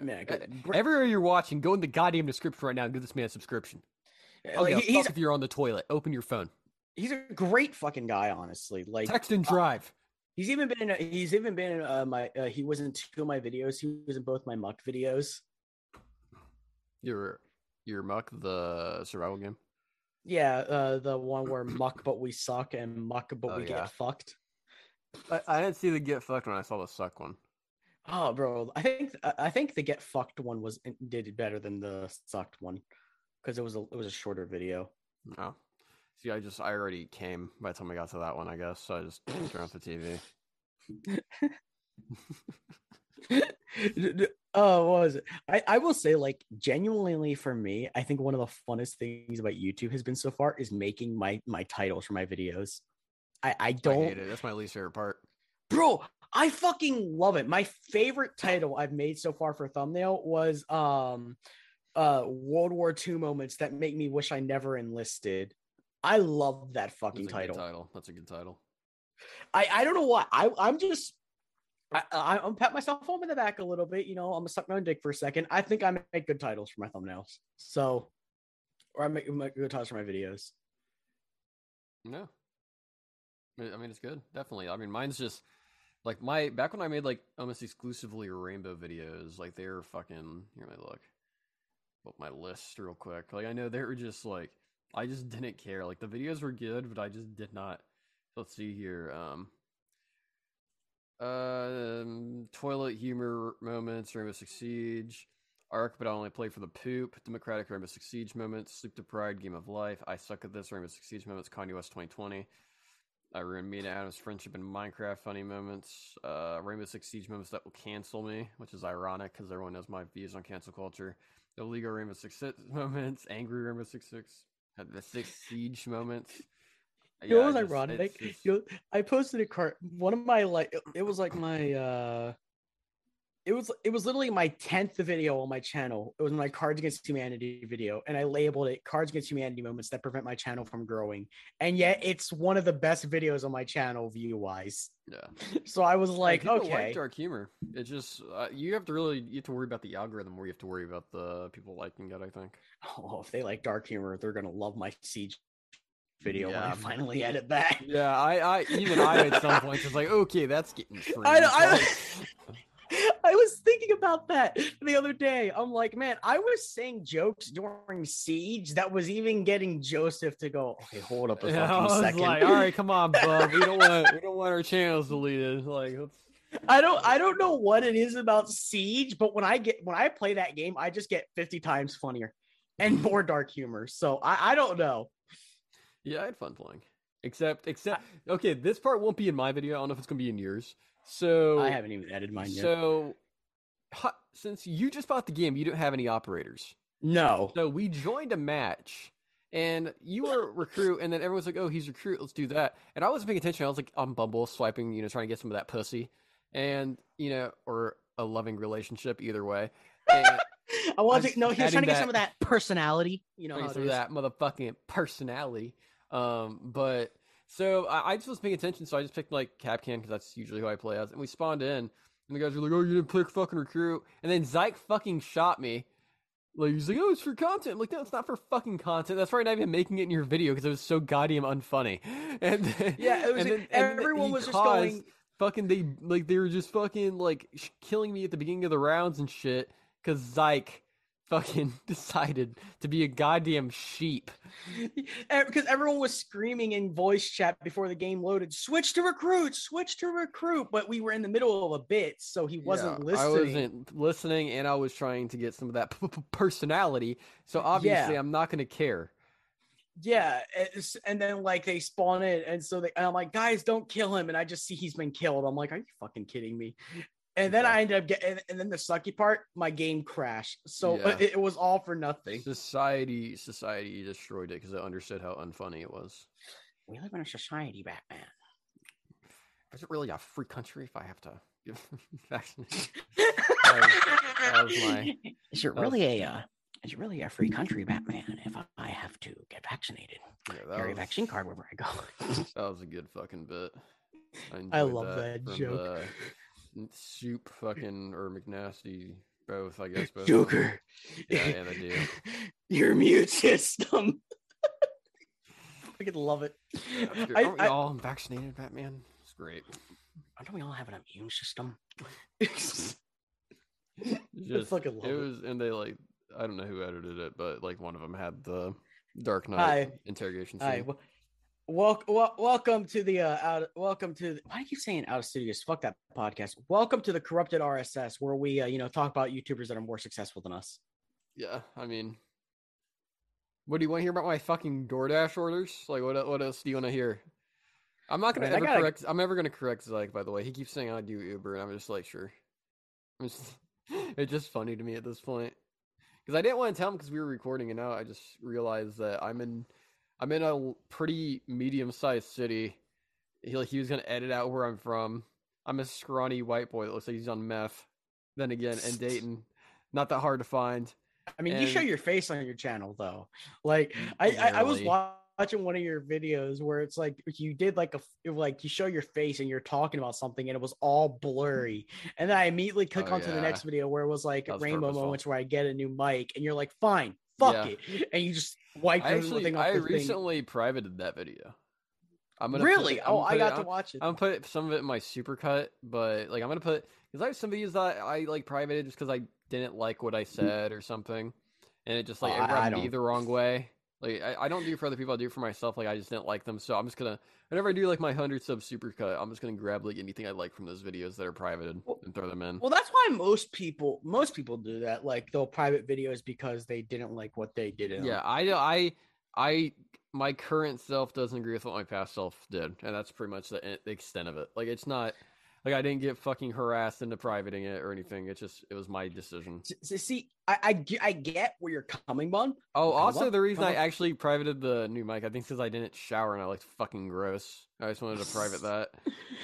Man, everywhere you're watching, go in the goddamn description right now and give this man a subscription. Like, okay, he's, if you're on the toilet, open your phone. He's a great fucking guy, honestly. Like text and uh, drive. He's even been in. A, he's even been in uh, my. Uh, he was in two of my videos. He was in both my muck videos. Your your muck the survival game. Yeah, uh, the one where muck but we suck and muck but oh, we yeah. get fucked. I, I didn't see the get fucked when I saw the suck one. Oh, bro, I think I think the get fucked one was did better than the sucked one because it was a it was a shorter video. Oh, see, I just I already came by the time I got to that one. I guess so. I just turned off the TV. oh, what was it? I, I will say, like, genuinely for me, I think one of the funnest things about YouTube has been so far is making my my titles for my videos. I, I don't. I hate it. That's my least favorite part. Bro, I fucking love it. My favorite title I've made so far for thumbnail was um uh World War II moments that make me wish I never enlisted. I love that fucking title. title. That's a good title. I I don't know why. I I'm just I, I am pat myself home in the back a little bit. You know, I'm gonna suck my own dick for a second. I think I make good titles for my thumbnails. So, or I make, make good titles for my videos. No, I mean, it's good, definitely. I mean, mine's just like my back when I made like almost exclusively rainbow videos. Like they were fucking. Here, let me look. Up my list real quick. Like I know they were just like I just didn't care. Like the videos were good, but I just did not. Let's see here. Um, um, toilet humor moments, Rainbow Six Siege, Ark, but I only play for the poop. Democratic Rainbow Six Siege moments, Sleep Deprived, Game of Life. I suck at this. Rainbow Six Siege moments, Kanye West 2020. I ruined me and Adam's friendship in Minecraft. Funny moments. Uh, Rainbow Six Siege moments that will cancel me, which is ironic because everyone knows my views on cancel culture. Illegal Rainbow Six moments. Angry Rainbow Six Six. The Six Siege moments. You know what was ironic? Just... You know, I posted a card. One of my like, it was like my uh it was it was literally my 10th video on my channel. It was my cards against humanity video and i labeled it cards against humanity moments that prevent my channel from growing. And yet it's one of the best videos on my channel view wise yeah. So i was like yeah, okay. like dark humor. It just uh, you have to really you have to worry about the algorithm more you have to worry about the people liking it i think. Oh if they like dark humor they're gonna love my siege video yeah. when I finally edit that. Yeah, I, I even I at some points was like, okay, that's getting. I, I, I was thinking about that the other day. I'm like, man, I was saying jokes during Siege that was even getting Joseph to go. Okay, hold up a yeah, fucking second. Like, all right, come on, bub. We don't want we don't want our channels deleted. Like, let's... I don't I don't know what it is about Siege, but when I get when I play that game, I just get 50 times funnier and more dark humor. So I, I don't know. Yeah, I had fun playing. Except except okay, this part won't be in my video. I don't know if it's gonna be in yours. So I haven't even added mine yet. So since you just bought the game, you don't have any operators. No. So we joined a match, and you were recruit, and then everyone's like, "Oh, he's recruit. Let's do that." And I wasn't paying attention. I was like on Bumble, swiping, you know, trying to get some of that pussy, and you know, or a loving relationship, either way. I was no, he was trying to get that, some of that personality, you know, some of that motherfucking personality. Um, but so I, I, just was paying attention, so I just picked like Kapkan because that's usually who I play as, and we spawned in, and the guys were like, "Oh, you didn't pick fucking recruit," and then Zyke fucking shot me. Like he's like, "Oh, it's for content." I'm like, no, it's not for fucking content. That's why not even making it in your video because it was so goddamn unfunny. And then, yeah, it was. And then, everyone and was just going. Fucking they like they were just fucking like killing me at the beginning of the rounds and shit because Zyke fucking decided to be a goddamn sheep. Because everyone was screaming in voice chat before the game loaded, switch to recruit, switch to recruit. But we were in the middle of a bit, so he wasn't yeah, listening. I wasn't listening, and I was trying to get some of that personality. So obviously, yeah. I'm not going to care. Yeah, eh, and then like they spawn in, and so they, and I'm like, guys, don't kill him, and I just see he's been killed. I'm like, are you fucking kidding me? And then I ended up getting, and then the sucky part, my game crashed. So yeah. it, it, was all for nothing. Society, society destroyed it because it understood how unfunny it was. We live in a society, Batman. Is it really a free country if I have to give vaccinations? that, was, my, is it really was, a uh, is it really a free country, Batman? If I have to get vaccinated, yeah, carry was, a vaccine card wherever I go. that was a good fucking bit. I, I love that, that joke. Soup fucking or McNasty both, I guess. Both. Joker. Yeah, and I do. Your mute system. I could love it. Yeah, I, Aren't we I, all vaccinated, Batman? It's great. Don't we all have an immune system? just, I fucking love it. It was, and they like, I don't know who edited it, but like one of them had the Dark Knight Hi. interrogation scene. Hi. Well, Welcome, welcome to the uh, out. Welcome to the, why do you keep saying out of studios? Fuck that podcast. Welcome to the corrupted RSS, where we uh, you know talk about YouTubers that are more successful than us. Yeah, I mean, what do you want to hear about my fucking DoorDash orders? Like, what what else do you want to hear? I'm not gonna ever gotta... correct. I'm ever gonna correct Zach. By the way, he keeps saying I do Uber, and I'm just like, sure. Just, it's just funny to me at this point because I didn't want to tell him because we were recording, and now I just realized that I'm in I'm in a pretty medium sized city. He like he was gonna edit out where I'm from. I'm a scrawny white boy that looks like he's on meth. Then again, in Dayton, not that hard to find. I mean, and... you show your face on your channel though. Like I, I, I, was watching one of your videos where it's like you did like a like you show your face and you're talking about something and it was all blurry. And then I immediately click oh, onto yeah. the next video where it was like was rainbow purposeful. moments where I get a new mic and you're like, fine, fuck yeah. it, and you just wipe I actually, I recently thing. privated that video. I'm gonna really. Oh, it, oh, I got it, to watch it. I'm gonna put some of it in my supercut, but like I'm gonna put because I have some videos that I like privated just because I didn't like what I said or something, and it just like oh, it rubbed me the wrong way. Like I, I don't do it for other people, I do it for myself. Like I just didn't like them, so I'm just gonna whenever I do like my hundred sub supercut, I'm just gonna grab like anything I like from those videos that are privated well, and throw them in. Well, that's why most people most people do that. Like they'll private videos because they didn't like what they did. yeah. I I I my current self doesn't agree with what my past self did, and that's pretty much the, the extent of it. Like it's not like I didn't get fucking harassed into privating it or anything. It's just it was my decision. See, I I, I get where you're coming on. Oh, also on. the reason I actually privated the new mic, I think, because I didn't shower and I looked fucking gross. I just wanted to private that.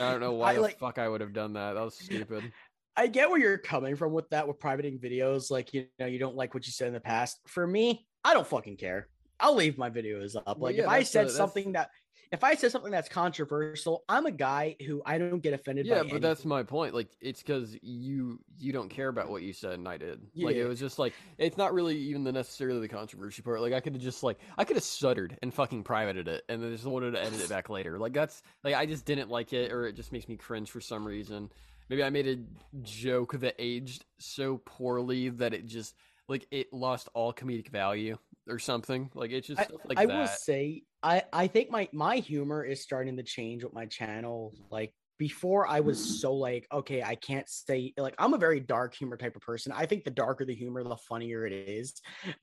I don't know why I, the like, fuck I would have done that. That was stupid. I get where you're coming from with that with privating videos. Like you know, you don't like what you said in the past. For me, I don't fucking care. I'll leave my videos up. Like well, yeah, if I said something that if I said something that's controversial, I'm a guy who I don't get offended. Yeah, but anything. that's my point. Like it's because you you don't care about what you said and I did. Yeah. Like it was just like it's not really even the necessarily the controversy part. Like I could have just like I could have stuttered and fucking privated it and then just wanted to edit it back later. Like that's like I just didn't like it or it just makes me cringe for some reason. Maybe I made a joke that aged so poorly that it just like it lost all comedic value or something. Like it's just I, like I that. will say I I think my my humor is starting to change with my channel. Like before I was mm. so like, okay, I can't say like I'm a very dark humor type of person. I think the darker the humor, the funnier it is.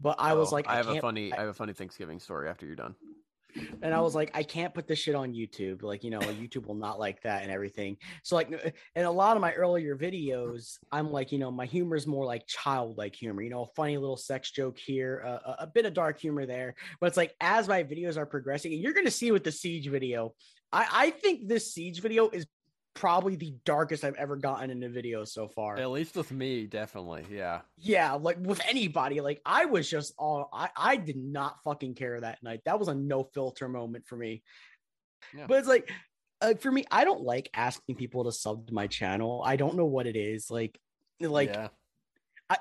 But I oh, was like, I, I have a funny, I, I have a funny Thanksgiving story after you're done and I was like, I can't put this shit on YouTube. Like, you know, YouTube will not like that and everything. So, like, in a lot of my earlier videos, I'm like, you know, my humor is more like childlike humor, you know, a funny little sex joke here, uh, a bit of dark humor there. But it's like, as my videos are progressing, and you're going to see with the Siege video, I, I think this Siege video is probably the darkest I've ever gotten in a video so far. At least with me, definitely. Yeah. Yeah, like with anybody. Like I was just all I I did not fucking care that night. That was a no filter moment for me. Yeah. But it's like uh, for me, I don't like asking people to sub to my channel. I don't know what it is. Like like yeah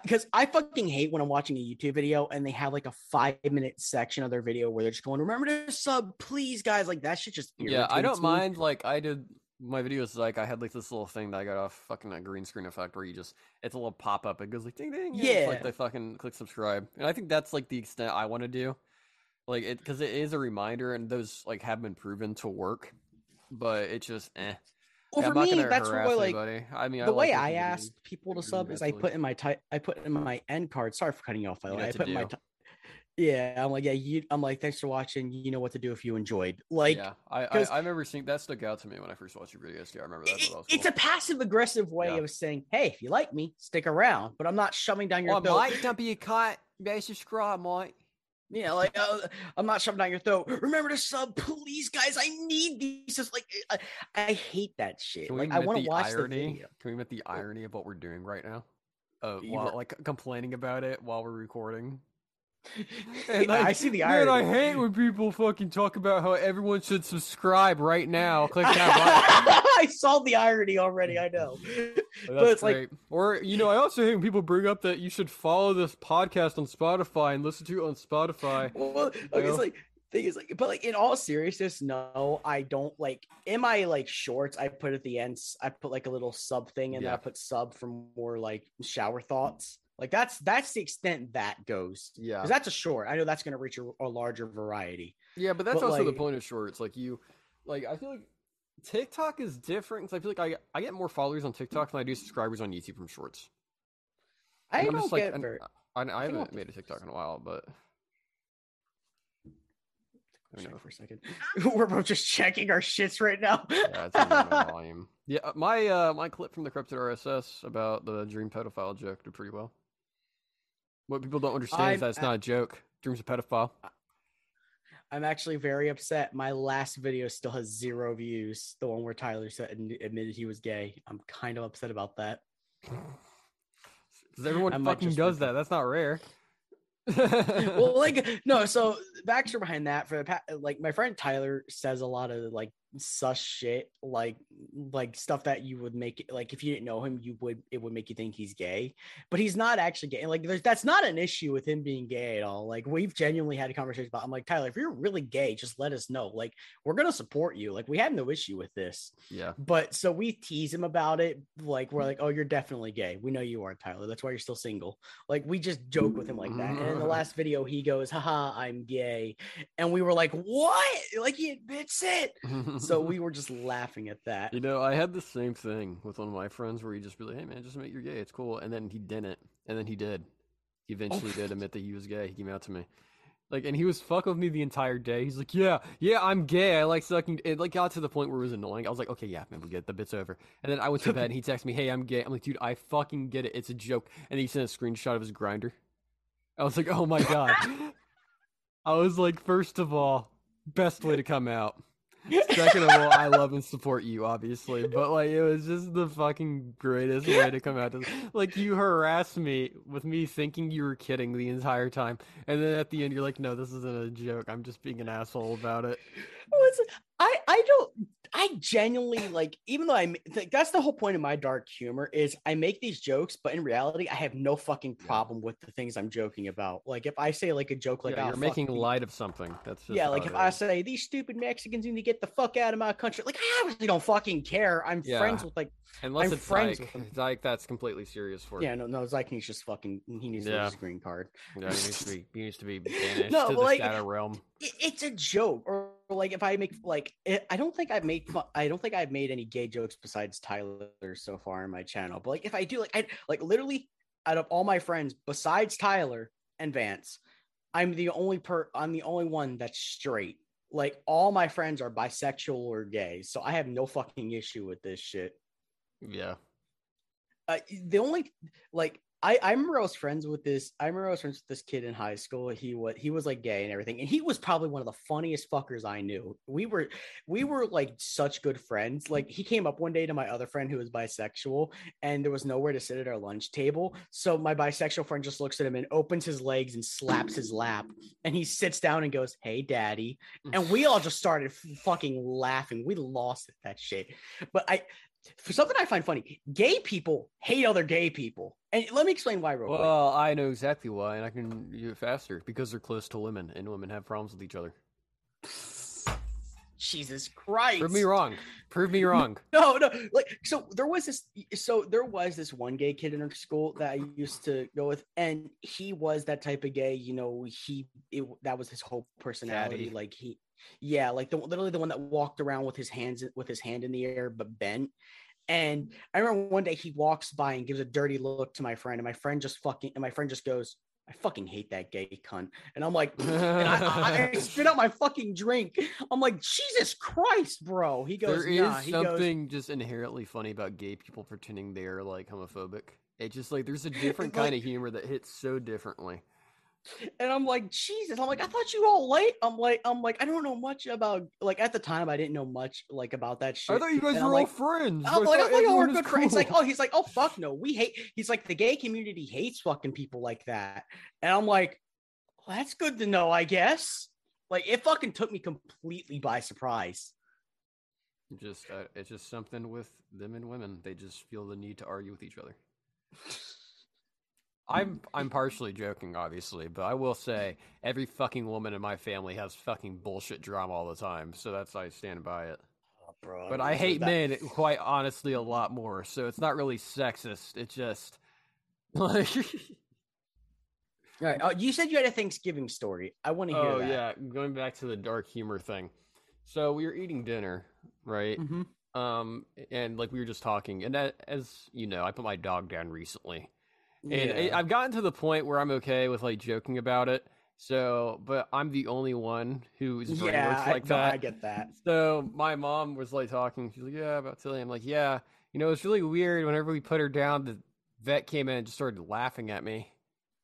because I, I, fucking hate when I'm watching a YouTube video and they have like a five minute section of their video where they're just going, "Remember to sub, please, guys." Like that shit just yeah. I don't me. mind. Like I did my video is like I had like this little thing that I got off fucking that green screen effect where you just it's a little pop up. It goes like ding ding. Yeah, it's like they fucking click subscribe, and I think that's like the extent I want to do, like it because it is a reminder, and those like have been proven to work, but it's just eh. Well, yeah, for me, that's what like. Anybody. I mean, the I way I ask people to sub is I put in my type. I put in my end card. Sorry for cutting you off. By the way, I put in my. T- yeah, I'm like, yeah, you. I'm like, thanks for watching. You know what to do if you enjoyed. Like, yeah, I, I, I remember seeing that stuck out to me when I first watched your videos. Yeah, I remember that. It. It's a passive aggressive way yeah. of saying, hey, if you like me, stick around. But I'm not shoving down your oh, throat. Mate, don't be a cut. Better subscribe, mate. Yeah, like uh, I'm not shoving down your throat. Remember to sub, please, guys. I need these. Just like I, I hate that shit. Can like I want to watch irony? the video. Can we admit the irony of what we're doing right now? Uh, while like complaining about it while we're recording. And I, I see the irony. Man, I hate when people fucking talk about how everyone should subscribe right now. Click that button. I saw the irony already. I know, but it's great. like, or you know, I also hate when people bring up that you should follow this podcast on Spotify and listen to it on Spotify. Well, okay, it's like thing is like but like in all seriousness no i don't like in my like shorts i put at the end i put like a little sub thing and yeah. i put sub for more like shower thoughts like that's that's the extent that goes. Yeah, because that's a short. I know that's going to reach a, a, larger variety. Yeah, but that's but also like, the point of shorts. Like you, like I feel like TikTok is different because I feel like I I get more followers on TikTok than I do subscribers on YouTube from shorts. I don't just, like, get very, I, I, haven't made a TikTok in a while, but. for a second. We're both just checking our shits right now. yeah, it's my volume. Yeah, my uh my clip from the Corrupted RSS about the dream pedophile joke did pretty well. What people don't understand I'm, is that it's not a joke. Dream's a pedophile. I'm actually very upset. My last video still has zero views. The one where Tyler said and admitted he was gay. I'm kind of upset about that. Because everyone fucking does that. That's not rare. well, like no. So backstory behind that for the past, like my friend Tyler says a lot of like sus shit like like stuff that you would make like if you didn't know him you would it would make you think he's gay. But he's not actually gay like there's that's not an issue with him being gay at all. Like we've genuinely had a conversation about i'm like tyler if you're really gay just let us know. Like we're gonna support you. Like we have no issue with this. Yeah. But so we tease him about it like we're mm. like oh you're definitely gay. We know you are tyler. That's why you're still single. Like we just joke with him like that. And in the last video he goes haha i'm gay. And we were like what? Like he admits it so we were just laughing at that. You know, I had the same thing with one of my friends where he just be like, "Hey man, just admit you're gay. It's cool." And then he didn't, and then he did. He eventually oh. did admit that he was gay. He came out to me. Like, and he was fuck with me the entire day. He's like, yeah, yeah, I'm gay. I like sucking. It like got to the point where it was annoying. I was like, okay, yeah, man, we get the bit's over. And then I went to bed and he texted me, hey, I'm gay. I'm like, dude, I fucking get it. It's a joke. And he sent a screenshot of his Grindr. I was like, oh my god. I was like, first of all, best way to come out. Second of all, I love and support you, obviously, but like it was just the fucking greatest way to come out. To, like you harassed me with me thinking you were kidding the entire time, and then at the end you're like, "No, this isn't a joke. I'm just being an asshole about it." I I don't I genuinely like, even though I think that's the whole point of my dark humor is I make these jokes, but in reality, I have no fucking problem with the things I'm joking about. Like if I say like a joke like, yeah, ah, you're making light of something. That's yeah. Like if I say these stupid Mexicans need to get the fuck out of my country, like I obviously don't fucking care. I'm yeah. friends with like unless I'm it's friends like, with like that's completely serious for. Yeah, no, no, Zyke needs just fucking he needs yeah. his green card. Yeah, he needs to be he needs to be banished no, to the like, shadow realm. It, it's a joke, or like if I make like it, I don't think I've made fun, I don't think I've made any gay jokes besides Tyler so far in my channel. But like if I do like I like literally out of all my friends besides Tyler and Vance, I'm the only per I'm the only one that's straight. Like all my friends are bisexual or gay, so I have no fucking issue with this shit. Yeah. Uh, the only like I, I remember I was friends with this. I remember I was friends with this kid in high school. He was he was like gay and everything, and he was probably one of the funniest fuckers I knew. We were we were like such good friends. Like he came up one day to my other friend who was bisexual, and there was nowhere to sit at our lunch table. So my bisexual friend just looks at him and opens his legs and slaps his lap, and he sits down and goes, "Hey, daddy," and we all just started fucking laughing. We lost that shit. But I for something I find funny, gay people hate other gay people. And let me explain why real well, quick. Well, I know exactly why, and I can do it faster because they're close to women, and women have problems with each other. Jesus Christ. Prove me wrong. Prove me wrong. no, no. Like so there was this so there was this one gay kid in our school that I used to go with and he was that type of gay, you know, he it, that was his whole personality Caddy. like he yeah, like the literally the one that walked around with his hands with his hand in the air but bent. And I remember one day he walks by and gives a dirty look to my friend and my friend just fucking and my friend just goes I fucking hate that gay cunt. And I'm like, and I, I, spit out my fucking drink. I'm like, Jesus Christ, bro. He goes, there is nah. something goes, just inherently funny about gay people pretending they're like homophobic. It just like there's a different kind like, of humor that hits so differently. And I'm like, Jesus. I'm like, I thought you all late. I'm like, I'm like, I don't know much about like at the time I didn't know much like about that shit. I thought you guys and were all friends. I'm like, I thought y'all were good cool. friends. He's like, oh, he's like, oh fuck no, we hate. He's like, the gay community hates fucking people like that. And I'm like, well, that's good to know, I guess. Like, it fucking took me completely by surprise. Just, uh, it's just something with them and women. They just feel the need to argue with each other. I'm I'm partially joking, obviously, but I will say every fucking woman in my family has fucking bullshit drama all the time, so that's I stand by it. Oh, bro, but I, hate that... men quite honestly a lot more, so it's not really sexist. It's just like. Right. Oh, you said you had a Thanksgiving story. I want to hear. Oh that. yeah, going back to the dark humor thing. So we were eating dinner, right? Mm-hmm. Um, and like we were just talking, and that, as you know, I put my dog down recently and yeah. I've gotten to the point where I'm okay with like joking about it. So, but I'm the only one who's yeah, works like I, that. I get that. So my mom was like talking. She's like, "Yeah, about Tilly." I'm like, "Yeah." You know, it's really weird. Whenever we put her down, the vet came in and just started laughing at me,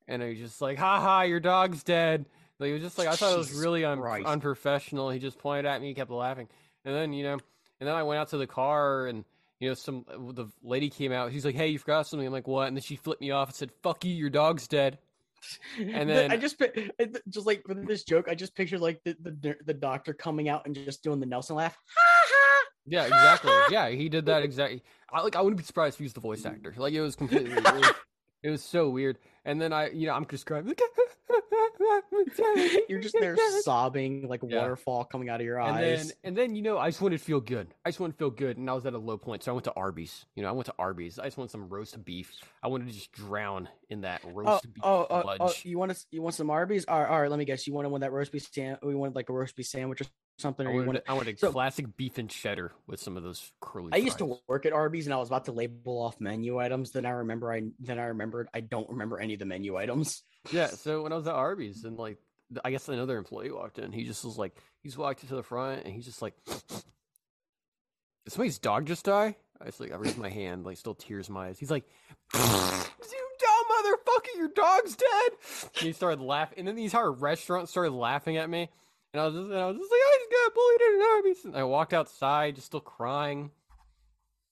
and he was just like, "Ha ha, your dog's dead." Like it was just like I thought it was really un- unprofessional. He just pointed at me, kept laughing, and then you know, and then I went out to the car and you know, some the lady came out. She's like, "Hey, you forgot something." I'm like, "What?" And then she flipped me off and said, "Fuck you, your dog's dead." And then I just just like for this joke, I just pictured like the, the the doctor coming out and just doing the Nelson laugh. yeah, exactly. Yeah, he did that exactly. I like. I wouldn't be surprised if he was the voice actor. Like it was completely. it, was, it was so weird. And then I, you know, I'm just crying. You're just there sobbing, like yeah. waterfall coming out of your eyes. And then, and then, you know, I just wanted to feel good. I just wanted to feel good, and I was at a low point, so I went to Arby's. You know, I went to Arby's. I just want some roast beef. I wanted to just drown in that oh, roast oh, beef. Oh, oh, oh, you want to, you want some Arby's? All right, all right. Let me guess. You wanted one of that roast beef sandwich? We wanted like a roast beef sandwich or something. I wanted, wanted, I wanted so, classic beef and cheddar with some of those curly. I used to work at Arby's, and I was about to label off menu items. Then I remember, I then I remembered, I don't remember any of the menu items. Yeah, so when I was at Arby's, and like I guess another employee walked in. He just was like, he's walked to the front and he's just like, did somebody's dog just die? I was like, I raised my hand, like still tears in my eyes. He's like, you dumb motherfucker, your dog's dead. And he started laughing, and then the entire restaurant started laughing at me. And I was just, and I was just like, I just got bullied in an Arby's. And I walked outside, just still crying.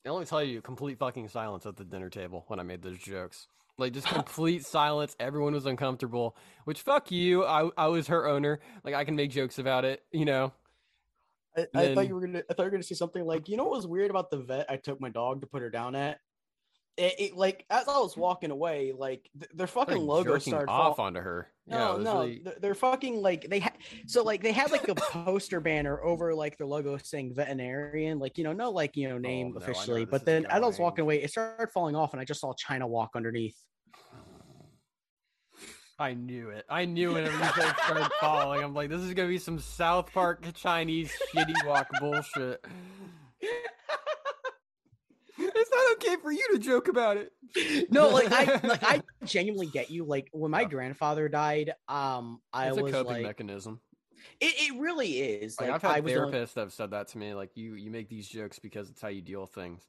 And let me tell you, complete fucking silence at the dinner table when I made those jokes. Like just complete silence. Everyone was uncomfortable. Which fuck you. I I was her owner. Like I can make jokes about it. You know. I, I then, thought you were gonna. I thought you were gonna say something like, you know, what was weird about the vet I took my dog to put her down at. It, it like as I was walking away, like th- their fucking like logo started falling off fall- onto her. No, yeah, no, really... they're fucking like they had so like they had like a poster banner over like their logo saying veterinarian, like you know, no like you know name oh, no, officially. But then as I was walking away, it started falling off, and I just saw China walk underneath. I knew it. I knew it. Everything started falling. I'm like, this is gonna be some South Park Chinese shitty walk bullshit. it's not okay for you to joke about it. No, like I like I genuinely get you. Like when my grandfather died, um, I it's was a coping like, mechanism. It, it really is. Like, like I've had therapists only... that have said that to me. Like you, you make these jokes because it's how you deal with things.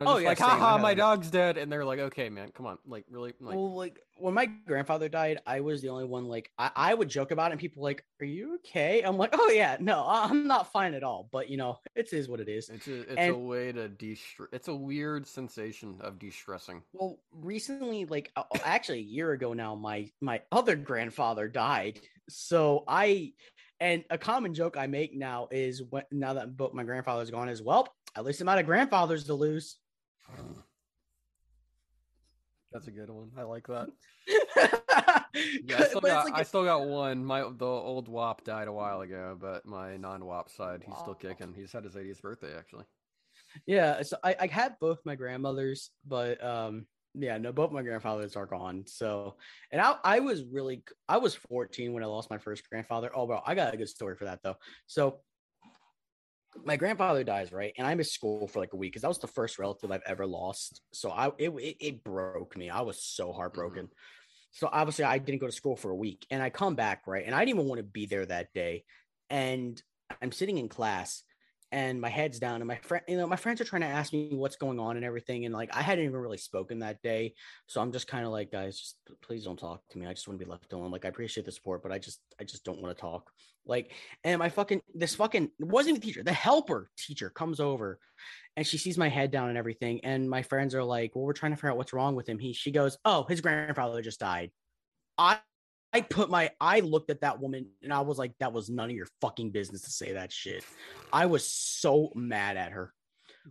Oh yeah, like haha, my dog's dead, and they're like, okay, man, come on, like really, like. Well, like when my grandfather died, I was the only one. Like I, I would joke about it, and people like, "Are you okay?" I'm like, "Oh yeah, no, I'm not fine at all." But you know, it is what it is. It's a, it's and, a way to de. It's a weird sensation of de-stressing. Well, recently, like actually a year ago now, my my other grandfather died. So I, and a common joke I make now is when now that both my grandfather's gone is well, at least I'm out of grandfathers to lose. That's a good one. I like that. yeah, I still, got, like I still got one. My the old WAP died a while ago, but my non-WAP side, he's still kicking. He just had his 80th birthday actually. Yeah, so I, I had both my grandmothers, but um, yeah, no, both my grandfathers are gone. So, and I, I was really, I was 14 when I lost my first grandfather. Oh, bro, I got a good story for that though. So, my grandfather dies, right? And I missed school for like a week because that was the first relative I've ever lost. So I, it, it, it broke me. I was so heartbroken. Mm-hmm. So obviously I didn't go to school for a week, and I come back right, and I didn't even want to be there that day. And I'm sitting in class, and my head's down and my friend you know my friends are trying to ask me what's going on and everything and like i hadn't even really spoken that day so i'm just kind of like guys just please don't talk to me. I just want to be left alone. Like i appreciate the support but i just i just don't want to talk. Like and my fucking this fucking wasn't even teacher the helper teacher comes over and she sees my head down and everything and my friends are like well we're trying to figure out what's wrong with him. He she goes oh his grandfather just died. I I put my I looked at that woman and I was like, that was none of your fucking business to say that shit. I was so mad at her.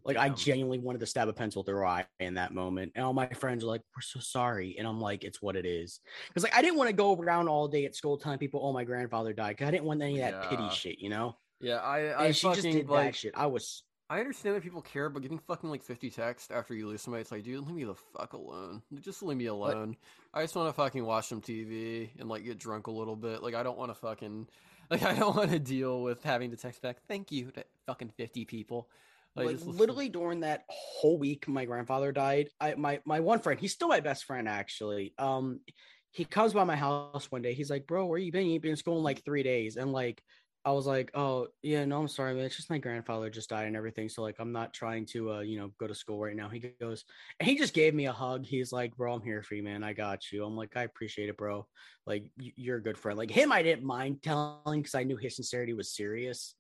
Like I genuinely wanted to stab a pencil through her eye in that moment. And all my friends are like, We're so sorry. And I'm like, it's what it is. Because like I didn't want to go around all day at school telling people, oh, my grandfather died. Cause I didn't want any of that yeah. pity shit, you know? Yeah, I I and she fucking, just did like, that shit. I was I understand that people care, but getting fucking like 50 texts after you lose somebody, it's like, dude, leave me the fuck alone. Just leave me alone. What? I just want to fucking watch some TV and like get drunk a little bit. Like, I don't want to fucking, like, I don't want to deal with having to text back, thank you to fucking 50 people. Like, like literally during that whole week, my grandfather died. I, my, my one friend, he's still my best friend actually. Um, he comes by my house one day. He's like, bro, where you been? You've been in school in like three days. And like, I was like, oh yeah, no, I'm sorry, man. It's just my grandfather just died and everything. So like, I'm not trying to, uh, you know, go to school right now. He goes, and he just gave me a hug. He's like, bro, I'm here for you, man. I got you. I'm like, I appreciate it, bro. Like, you're a good friend. Like him, I didn't mind telling because I knew his sincerity was serious.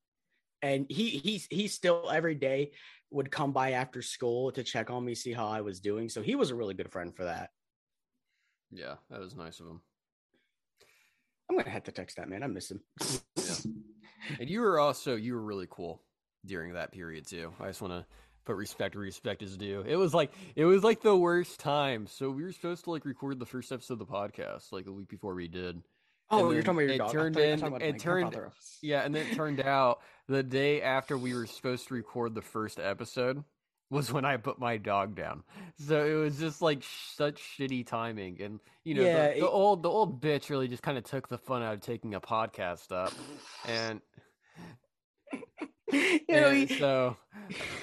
And he he's he still every day would come by after school to check on me, see how I was doing. So he was a really good friend for that. Yeah, that was nice of him. I'm gonna have to text that man. I miss him. yeah. And you were also you were really cool during that period too. I just want to put respect where respect is due. It was like it was like the worst time. So we were supposed to like record the first episode of the podcast like a week before we did. Oh, you're talking about your it dog. Turned in, it turned, yeah, and then it turned out the day after we were supposed to record the first episode was when I put my dog down. So it was just like such shitty timing, and you know, yeah, the, the it, old the old bitch really just kind of took the fun out of taking a podcast up, and you know, he, so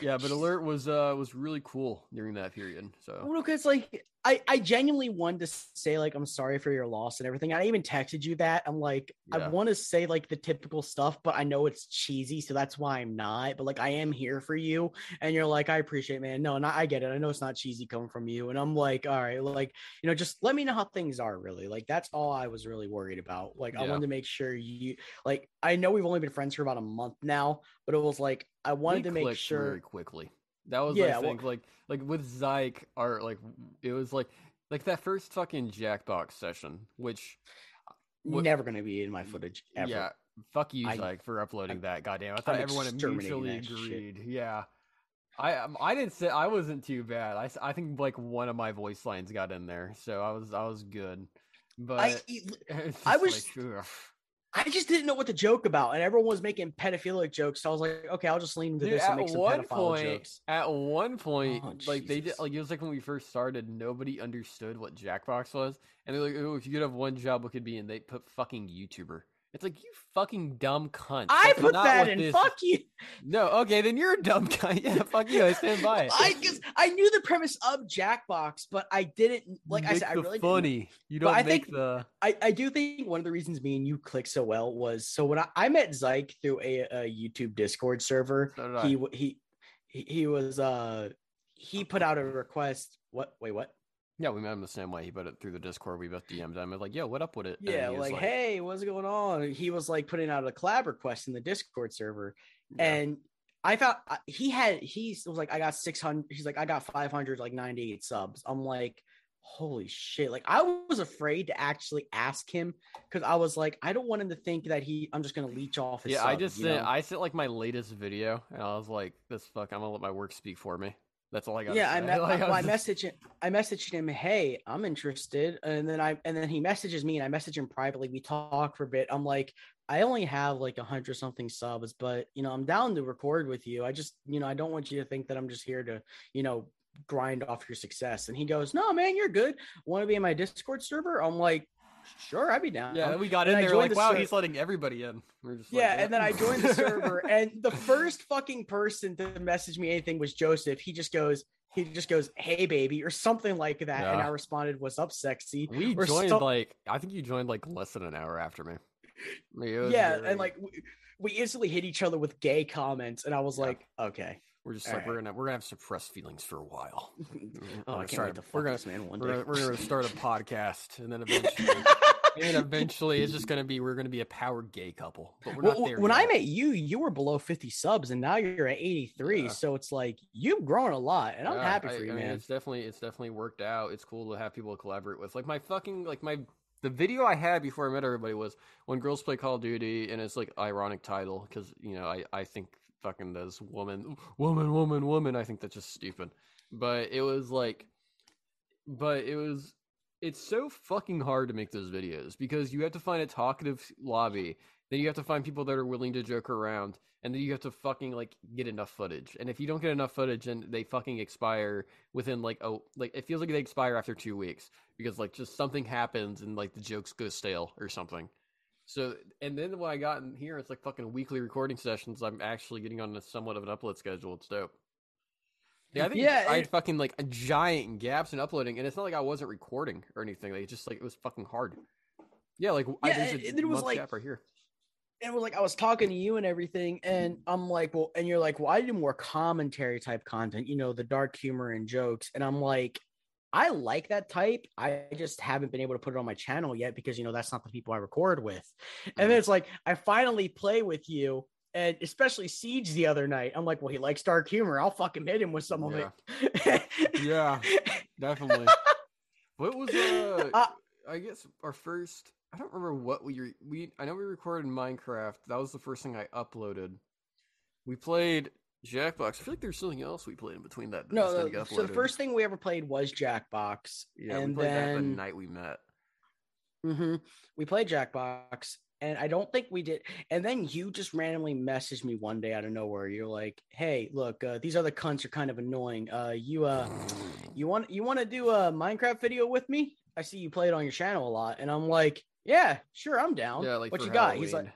yeah, but alert was uh was really cool during that period. So well, because like I I genuinely wanted to say like I'm sorry for your loss and everything. I even texted you that. I'm like yeah. I want to say like the typical stuff, but I know it's cheesy, so that's why I'm not. But like I am here for you, and you're like I appreciate, man. No, not I get it. I know it's not cheesy coming from you, and I'm like all right, like you know, just let me know how things are really. Like that's all I was really worried about. Like yeah. I wanted to make sure you like I know we've only been friends for about a month now, but it was like I wanted we to make sure very quickly. That was yeah, I think well, like like with Zyke art like it was like like that first fucking Jackbox session, which never gonna be in my footage ever. Yeah, fuck you, I, Zyke, for uploading I, that. Goddamn, I thought I'm everyone mutually agreed. Shit. Yeah, I um, I didn't say I wasn't too bad. I, I think like one of my voice lines got in there, so I was I was good. But I I was like, I just didn't know what to joke about, and everyone was making pedophilic jokes. So I was like, okay, I'll just lean into Dude, this and make some pedophile point, jokes. At one point, oh, like Jesus. they did, like it was like when we first started, nobody understood what Jackbox was, and they're like, oh, if you could have one job, what could be? And they put fucking YouTuber. It's like you fucking dumb cunt. I That's put that in. This... Fuck you. No, okay, then you're a dumb cunt. Yeah, fuck you. I stand by it. I I knew the premise of Jackbox, but I didn't like. I said, I really funny. Didn't. You don't but make I think, the. I I do think one of the reasons me and you clicked so well was so when I, I met Zyke through a, a YouTube Discord server. So he he he he was uh he put out a request. What? Wait, what? Yeah, we met him the same way. He put it through the Discord. We both DM'd him. I was like, "Yo, what up with it?" Yeah, like, like, "Hey, what's going on?" He was like putting out a collab request in the Discord server, yeah. and I found he had he was like, "I got six hundred. He's like, "I got five hundred, like ninety eight subs." I'm like, "Holy shit!" Like, I was afraid to actually ask him because I was like, I don't want him to think that he. I'm just gonna leech off his. Yeah, sub, I just sent. I sent like my latest video, and I was like, "This fuck. I'm gonna let my work speak for me." That's all I got. Yeah, I, me- like, I, well, I messaged him. I messaged him, hey, I'm interested, and then I and then he messages me, and I message him privately. We talk for a bit. I'm like, I only have like a hundred something subs, but you know, I'm down to record with you. I just, you know, I don't want you to think that I'm just here to, you know, grind off your success. And he goes, No, man, you're good. Want to be in my Discord server? I'm like, Sure, I'd be down. Yeah, we got and in there like, wow, he's letting everybody in. We're just yeah, like, yeah, and then I joined the server, and the first fucking person to message me anything was Joseph. He just goes, he just goes, "Hey, baby," or something like that, yeah. and I responded, "What's up, sexy?" We or joined like I think you joined like less than an hour after me. yeah, very... and like we, we, instantly hit each other with gay comments, and I was yeah. like, "Okay." We're just All like right. we're gonna we're gonna have suppressed feelings for a while. oh, I can't wait to we're gonna, man one day. We're gonna, we're gonna start a podcast, and then eventually and eventually it's just gonna be we're gonna be a power gay couple. But we're well, not there. When yet. I met you, you were below 50 subs, and now you're at 83. Yeah. So it's like you've grown a lot, and I'm yeah, happy for I, you, I man. Mean, it's definitely it's definitely worked out. It's cool to have people to collaborate with. Like my fucking like my the video I had before I met everybody was when girls play Call of Duty, and it's like ironic title because you know I I think fucking this woman woman woman woman I think that's just stupid. But it was like, but it was it's so fucking hard to make those videos because you have to find a talkative lobby, then you have to find people that are willing to joke around, and then you have to fucking like get enough footage. And if you don't get enough footage, and they fucking expire within like oh like it feels like they expire after two weeks because like just something happens and like the jokes go stale or something. So and then when I got in here, it's like fucking weekly recording sessions. I'm actually getting on a somewhat of an upload schedule. It's dope. Yeah, I think yeah, I had fucking like a giant gaps in uploading, and it's not like I wasn't recording or anything. Like it's just like it was fucking hard. Yeah, like yeah, I, there's a it was like gap right here. And it was like I was talking to you and everything, and I'm like, well, and you're like, well, I do more commentary type content, you know, the dark humor and jokes, and I'm like, I like that type. I just haven't been able to put it on my channel yet because you know that's not the people I record with. And then mm-hmm. it's like I finally play with you and especially Siege the other night. I'm like, well, he likes dark humor. I'll fucking hit him with some yeah. of it. yeah, definitely. What was uh, uh, I guess our first. I don't remember what we re- we. I know we recorded Minecraft. That was the first thing I uploaded. We played Jackbox. I feel like there's something else we played in between that. that no, no so the first thing we ever played was Jackbox. Yeah, and we played then... that the night we met. Mm-hmm. We played Jackbox, and I don't think we did. And then you just randomly messaged me one day out of nowhere. You're like, "Hey, look, uh, these other cunts are kind of annoying. Uh, you uh, you want you want to do a Minecraft video with me? I see you play it on your channel a lot." And I'm like, "Yeah, sure, I'm down. Yeah, like what you Halloween. got?" He's like,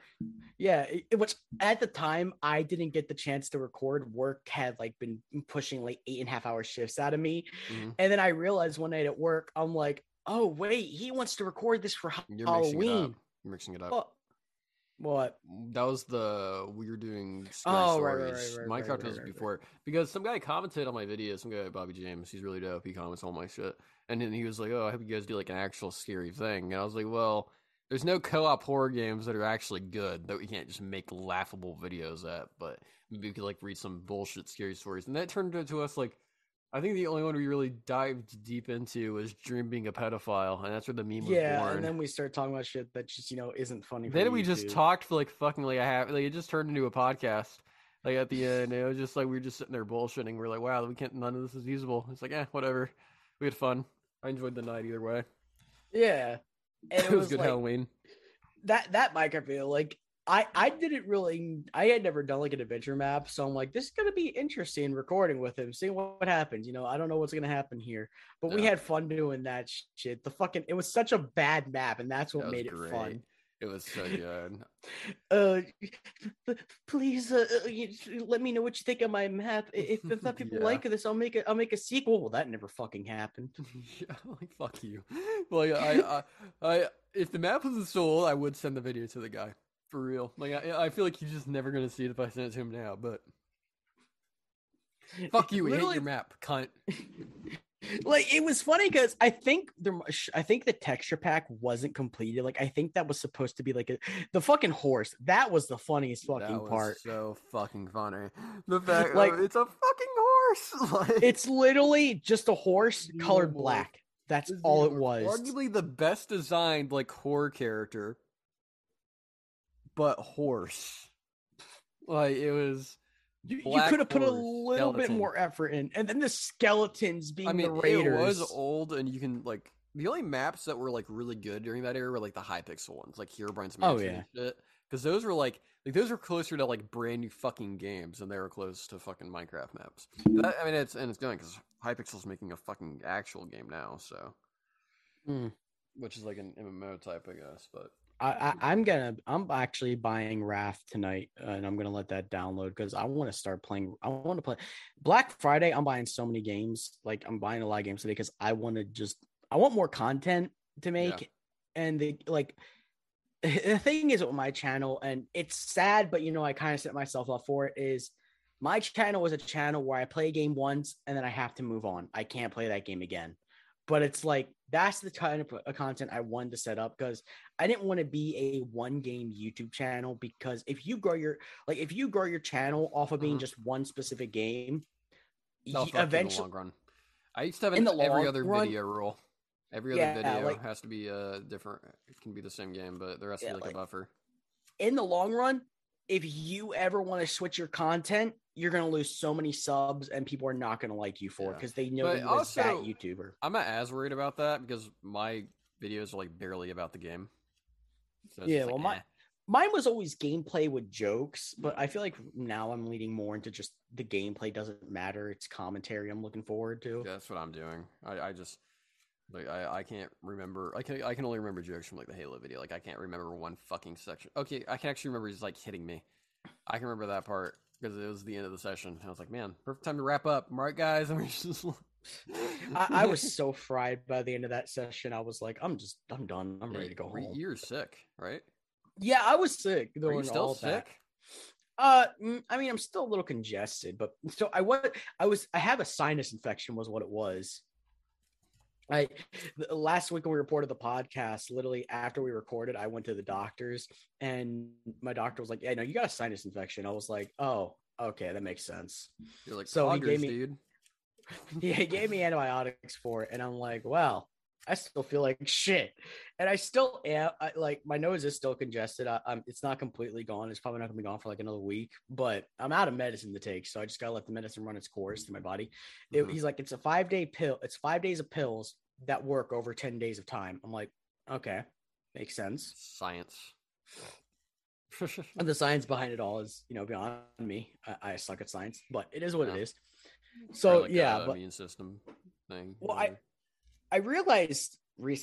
"Yeah." It, which at the time I didn't get the chance to record. Work had like been pushing like eight and a half hour shifts out of me, mm-hmm. and then I realized one night at work, I'm like, "Oh wait, he wants to record this for You're Halloween." Mixing it up. Mixing it up. What? That was the we were doing oh, stories. Right, right, right, Minecraft was before because some guy commented on my video. Some guy, Bobby James, he's really dope. He comments on my shit, and then he was like, "Oh, I hope you guys do like an actual scary thing." And I was like, "Well, there's no co-op horror games that are actually good that we can't just make laughable videos at, but maybe we could like read some bullshit scary stories." And that turned into us like I think the only one we really dived deep into was Dream being a pedophile, and that's where the meme was yeah, born. and then we started talking about shit that just you know isn't funny. Then we just talked for like fucking like I have like it just turned into a podcast. Like at the end, it was just like we were just sitting there bullshitting. We're like, wow, we can't. None of this is usable. It's like, yeah, whatever. We had fun. I enjoyed the night either way. Yeah, and it, it was, was, good like, Halloween. That that microphone, like I I didn't really I had never done like an adventure map, so I'm like, this is gonna be interesting recording with him, seeing what, what happens. You know, I don't know what's gonna happen here, but yeah. we had fun doing that shit. The fucking it was such a bad map, and that's what that made great. it fun. It was so good. uh, please uh, let me know what you think of my map. If if that people yeah. like this, I'll make a I'll make a sequel. Well, that never fucking happened. yeah, like fuck you. Well, yeah, I, I, I, if the map was sold, I would send the video to the guy. For real. Like I, I feel like he's just never gonna see it if I send it to him now, but fuck you, hit your map, cunt. Like it was funny because I think the I think the texture pack wasn't completed. Like I think that was supposed to be like a the fucking horse. That was the funniest fucking part. So fucking funny. The fact like it's a fucking horse. like, it's literally just a horse colored black. That's all it was. Arguably the best designed like horror character but horse. Like it was You, you could have put a little skeleton. bit more effort in, and then the skeletons being I mean, the raiders. It was old, and you can like the only maps that were like really good during that era were like the Hypixel ones, like Herobrine's Mansion. Oh yeah, because those were like like those were closer to like brand new fucking games and they were close to fucking Minecraft maps. That, I mean, it's and it's going because Hypixel's making a fucking actual game now, so mm. which is like an MMO type, I guess. But I, I am gonna I'm actually buying Raft tonight, uh, and I'm gonna let that download because I want to start playing. I want to play Black Friday. I'm buying so many games. Like I'm buying a lot of games today because I want to just I want more content to make, yeah. and the like the thing is with my channel, and it's sad, but you know, I kind of set myself up for it. Is my channel was a channel where I play a game once and then I have to move on. I can't play that game again. But it's like that's the kind of content I wanted to set up because I didn't want to be a one game YouTube channel because if you grow your like if you grow your channel off of being mm-hmm. just one specific game, eventually, long run. I used to have an every other run, video rule. Every other yeah, video like, has to be a uh, different. It can be the same game, but there has to yeah, be like, like a buffer. In the long run, if you ever want to switch your content, you're gonna lose so many subs, and people are not gonna like you for it because they know but you're also, a fat YouTuber. I'm not as worried about that because my videos are like barely about the game. So yeah, well, like, eh. mine was always gameplay with jokes, but I feel like now I'm leading more into just the gameplay doesn't matter. It's commentary I'm looking forward to. Yeah, that's what I'm doing. I, I just like I, I can't remember. I can I can only remember jokes from like the Halo video. Like I can't remember one fucking section. Okay, I can actually remember he's like hitting me. I can remember that part because it was the end of the session. I was like, man, perfect time to wrap up. All right, guys. We just. I, I, was so fried by the end of that session. I was like, I'm just, I'm done. I'm ready to go home. You're sick, right? Yeah, I was sick. Are you still sick? That. Uh, mm, I mean, I'm still a little congested, but so I was, I was, I have a sinus infection, was what it was. I last week when we reported the podcast, literally after we recorded, I went to the doctors and my doctor was like, "Yeah, no, you got a sinus infection." I was like, "Oh, okay, that makes sense." You're like, so he gave me, dude. Yeah, he gave me antibiotics for it, and I'm like, "Well, I still feel like shit," and I still am. I, like my nose is still congested. I, am it's not completely gone. It's probably not gonna be gone for like another week, but I'm out of medicine to take, so I just gotta let the medicine run its course through my body. It, mm-hmm. He's like, "It's a five day pill. It's five days of pills." that work over 10 days of time. I'm like, okay, makes sense. Science. and the science behind it all is, you know, beyond me. I, I suck at science, but it is what yeah. it is. So like yeah, but, immune system thing. Well, I I realized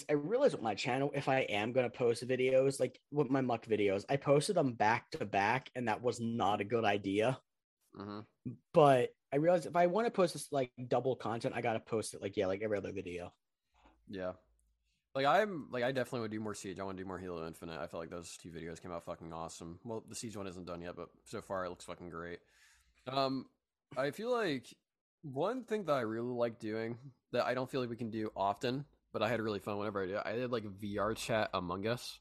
I realized with my channel, if I am gonna post videos, like with my muck videos, I posted them back to back, and that was not a good idea. Mm-hmm. But I realized if I want to post this like double content, I gotta post it like yeah, like every other video. Yeah. Like I'm like I definitely would do more Siege. I want to do more Halo Infinite. I feel like those two videos came out fucking awesome. Well, the Siege one isn't done yet, but so far it looks fucking great. Um, I feel like one thing that I really like doing that I don't feel like we can do often, but I had really fun whenever I did. I did like VR chat Among Us,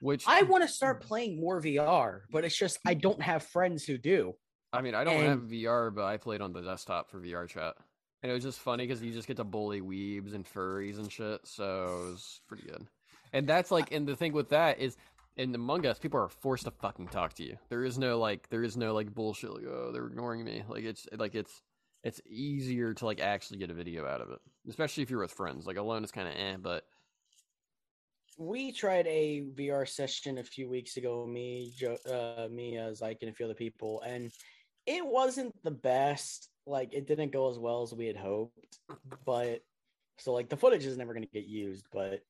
which I want to start playing more VR, but it's just I don't have friends who do. I mean, I don't and... have VR, but I played on the desktop for VR chat. And it was just funny because you just get to bully weebs and furries and shit. So it was pretty good. And that's like, and the thing with that is, in Among Us, people are forced to fucking talk to you. There is no like, there is no like bullshit like, oh, they're ignoring me. Like it's like it's it's easier to like actually get a video out of it, especially if you're with friends. Like alone is kind of eh, but we tried a VR session a few weeks ago. Me, Joe, uh, me, as I can feel the people, and it wasn't the best like it didn't go as well as we had hoped, but so like the footage is never going to get used, but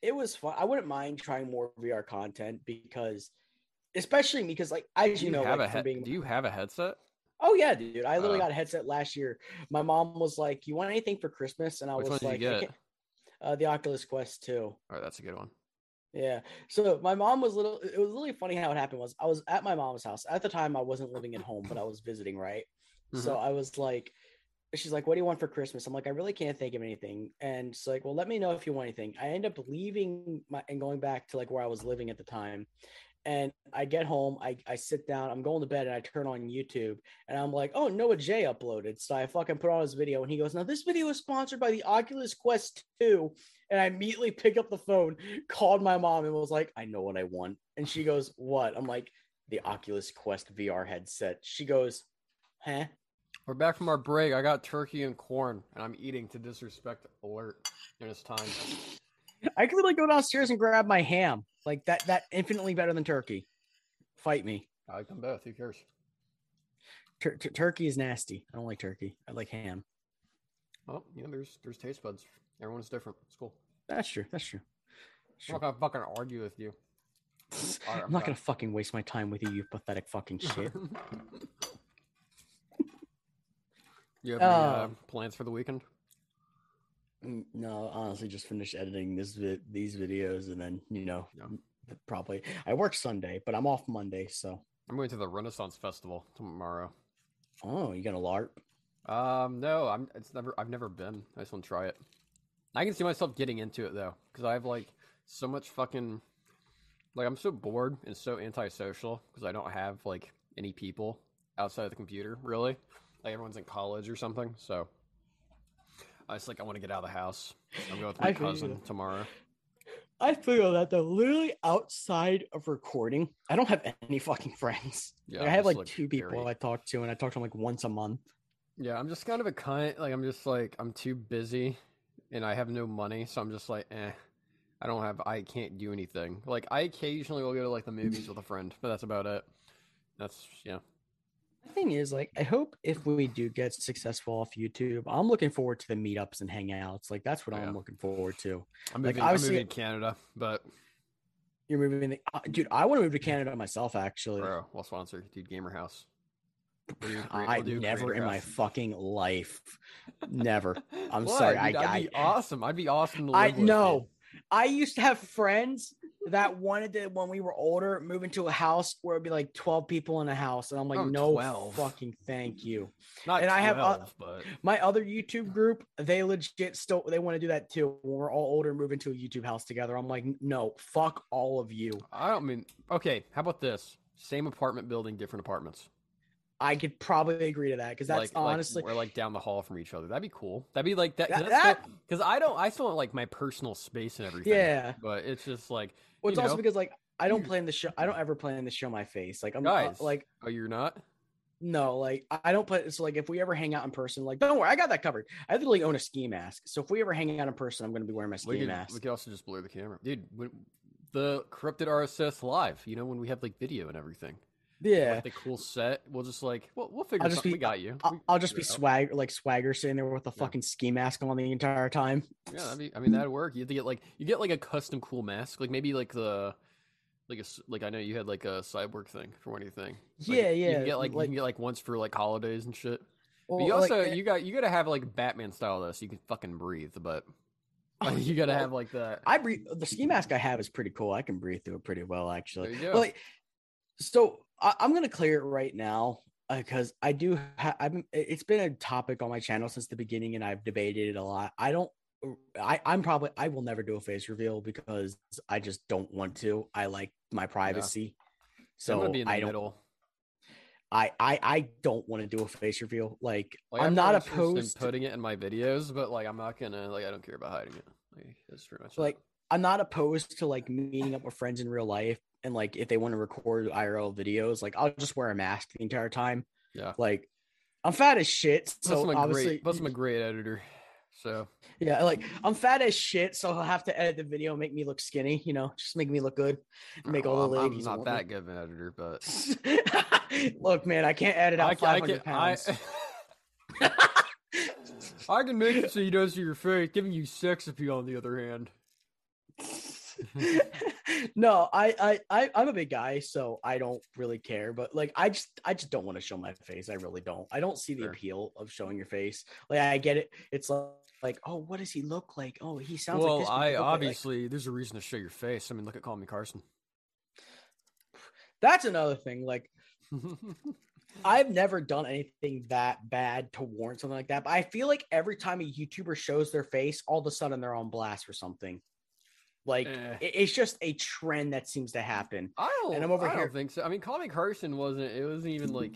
it was fun. I wouldn't mind trying more VR content because, especially because like as you, you know, have like, a he- being... do you have a headset? Oh yeah, dude! I literally uh, got a headset last year. My mom was like, "You want anything for Christmas?" And I was like, uh, "The Oculus Quest 2. All right, that's a good one. Yeah. So my mom was little. It was really funny how it happened. Was I was at my mom's house at the time. I wasn't living at home, but I was visiting, right? Mm-hmm. So I was like, she's like, "What do you want for Christmas?" I'm like, "I really can't think of anything." And she's like, "Well, let me know if you want anything." I end up leaving my and going back to like where I was living at the time. And I get home, I, I sit down, I'm going to bed, and I turn on YouTube, and I'm like, "Oh, Noah J uploaded." So I fucking put on his video, and he goes, "Now this video is sponsored by the Oculus Quest 2." And I immediately pick up the phone, called my mom, and was like, "I know what I want." And she goes, "What?" I'm like, the Oculus Quest VR headset. She goes, "Huh." We're back from our break. I got turkey and corn, and I'm eating to disrespect alert. And it's time. I could like go downstairs and grab my ham. Like that. That infinitely better than turkey. Fight me. I like them both. Who cares? Tur- tur- turkey is nasty. I don't like turkey. I like ham. Well, you know, there's there's taste buds. Everyone's different. It's cool. That's true. That's true. I'm not gonna fucking argue with you. I'm not gonna fucking waste my time with you, you pathetic fucking shit. you have any uh, plans for the weekend? No, honestly, just finished editing this vi- these videos, and then you know, yeah. probably I work Sunday, but I'm off Monday, so I'm going to the Renaissance Festival tomorrow. Oh, you gonna LARP? Um, no, I'm. It's never. I've never been. I just want to try it. I can see myself getting into it though, because I have like so much fucking. Like I'm so bored and so antisocial because I don't have like any people outside of the computer really. Like everyone's in college or something, so I just like I want to get out of the house. I'm going with my I cousin tomorrow. I feel that though. Literally outside of recording, I don't have any fucking friends. Yeah, like, I have like, like two people very... I talk to, and I talk to them like once a month. Yeah, I'm just kind of a cunt. Like I'm just like I'm too busy, and I have no money, so I'm just like, eh. I don't have. I can't do anything. Like I occasionally will go to like the movies with a friend, but that's about it. That's yeah. The thing is, like, I hope if we do get successful off YouTube, I'm looking forward to the meetups and hangouts. Like, that's what oh, I'm looking forward to. I'm moving, like, I'm moving to Canada, but you're moving, the, uh, dude. I want to move to Canada myself, actually. Bro, we'll sponsor, dude. Gamer House. I we'll never in my fucking life, never. I'm what? sorry. Dude, I, would be awesome. I'd be awesome. I know. I used to have friends that wanted to when we were older move into a house where it'd be like 12 people in a house and i'm like oh, no 12. fucking thank you. Not and 12, i have uh, but... my other youtube group they legit still they want to do that too. When we're all older move into a youtube house together i'm like no fuck all of you. I don't mean okay how about this? Same apartment building different apartments I could probably agree to that because that's like, honestly like we're like down the hall from each other. That'd be cool. That'd be like that. That because I don't. I still want like my personal space and everything. Yeah, but it's just like. Well, it's also because like I don't plan the show. I don't ever plan to show my face. Like I'm uh, Guys, uh, like. Oh, you're not. No, like I don't play. So like if we ever hang out in person, like don't worry, I got that covered. I literally own a ski mask, so if we ever hang out in person, I'm going to be wearing my ski we could, mask. We could also just blur the camera, dude. When, the corrupted RSS live, you know, when we have like video and everything. Yeah, like the cool set. We'll just like we'll, we'll figure. I'll just be, we got you. I'll, I'll just be swag like swagger sitting there with a yeah. fucking ski mask on the entire time. Yeah, I mean, I mean that'd work. You have to get like you get like a custom cool mask, like maybe like the like a like I know you had like a cyborg thing for anything. Like, yeah, yeah. You can get like, like, you can get like once for like holidays and shit. Well, but you also like, eh you got you got to have like Batman style though, so you can fucking breathe. But like, you got to have like that. I breathe. The ski mask I have is pretty cool. I can breathe through it pretty well, actually. Well, so I, am gonna clear it right now because uh, I do. Ha- I've it's been a topic on my channel since the beginning, and I've debated it a lot. I don't. I, I'm probably I will never do a face reveal because I just don't want to. I like my privacy, yeah. so I don't. Middle. I, I I don't want to do a face reveal. Like, like I'm, I'm, not opposed to putting it in my videos, but like I'm not gonna like I don't care about hiding it. Like that's pretty much like I'm not opposed to like meeting up with friends in real life and like if they want to record IRL videos, like I'll just wear a mask the entire time. Yeah. Like I'm fat as shit. So plus obviously great, plus I'm a great editor. So yeah, like I'm fat as shit, so I'll have to edit the video, make me look skinny, you know, just make me look good, make all oh, the ladies. I'm not that me. good of an editor, but look, man, I can't edit out I, 500 I can, pounds. I... I can make it so you don't see your face, giving you sex appeal. On the other hand, no, I, I, I, I'm a big guy, so I don't really care. But like, I just, I just don't want to show my face. I really don't. I don't see the sure. appeal of showing your face. Like, I get it. It's like, like, oh, what does he look like? Oh, he sounds like well, like I obviously like... there's a reason to show your face. I mean, look at Call Me Carson. That's another thing. Like, I've never done anything that bad to warrant something like that. But I feel like every time a YouTuber shows their face, all of a sudden they're on blast for something. Like eh. it's just a trend that seems to happen. I don't. And I'm over I here. don't think so. I mean, Me Carson wasn't. It wasn't even like.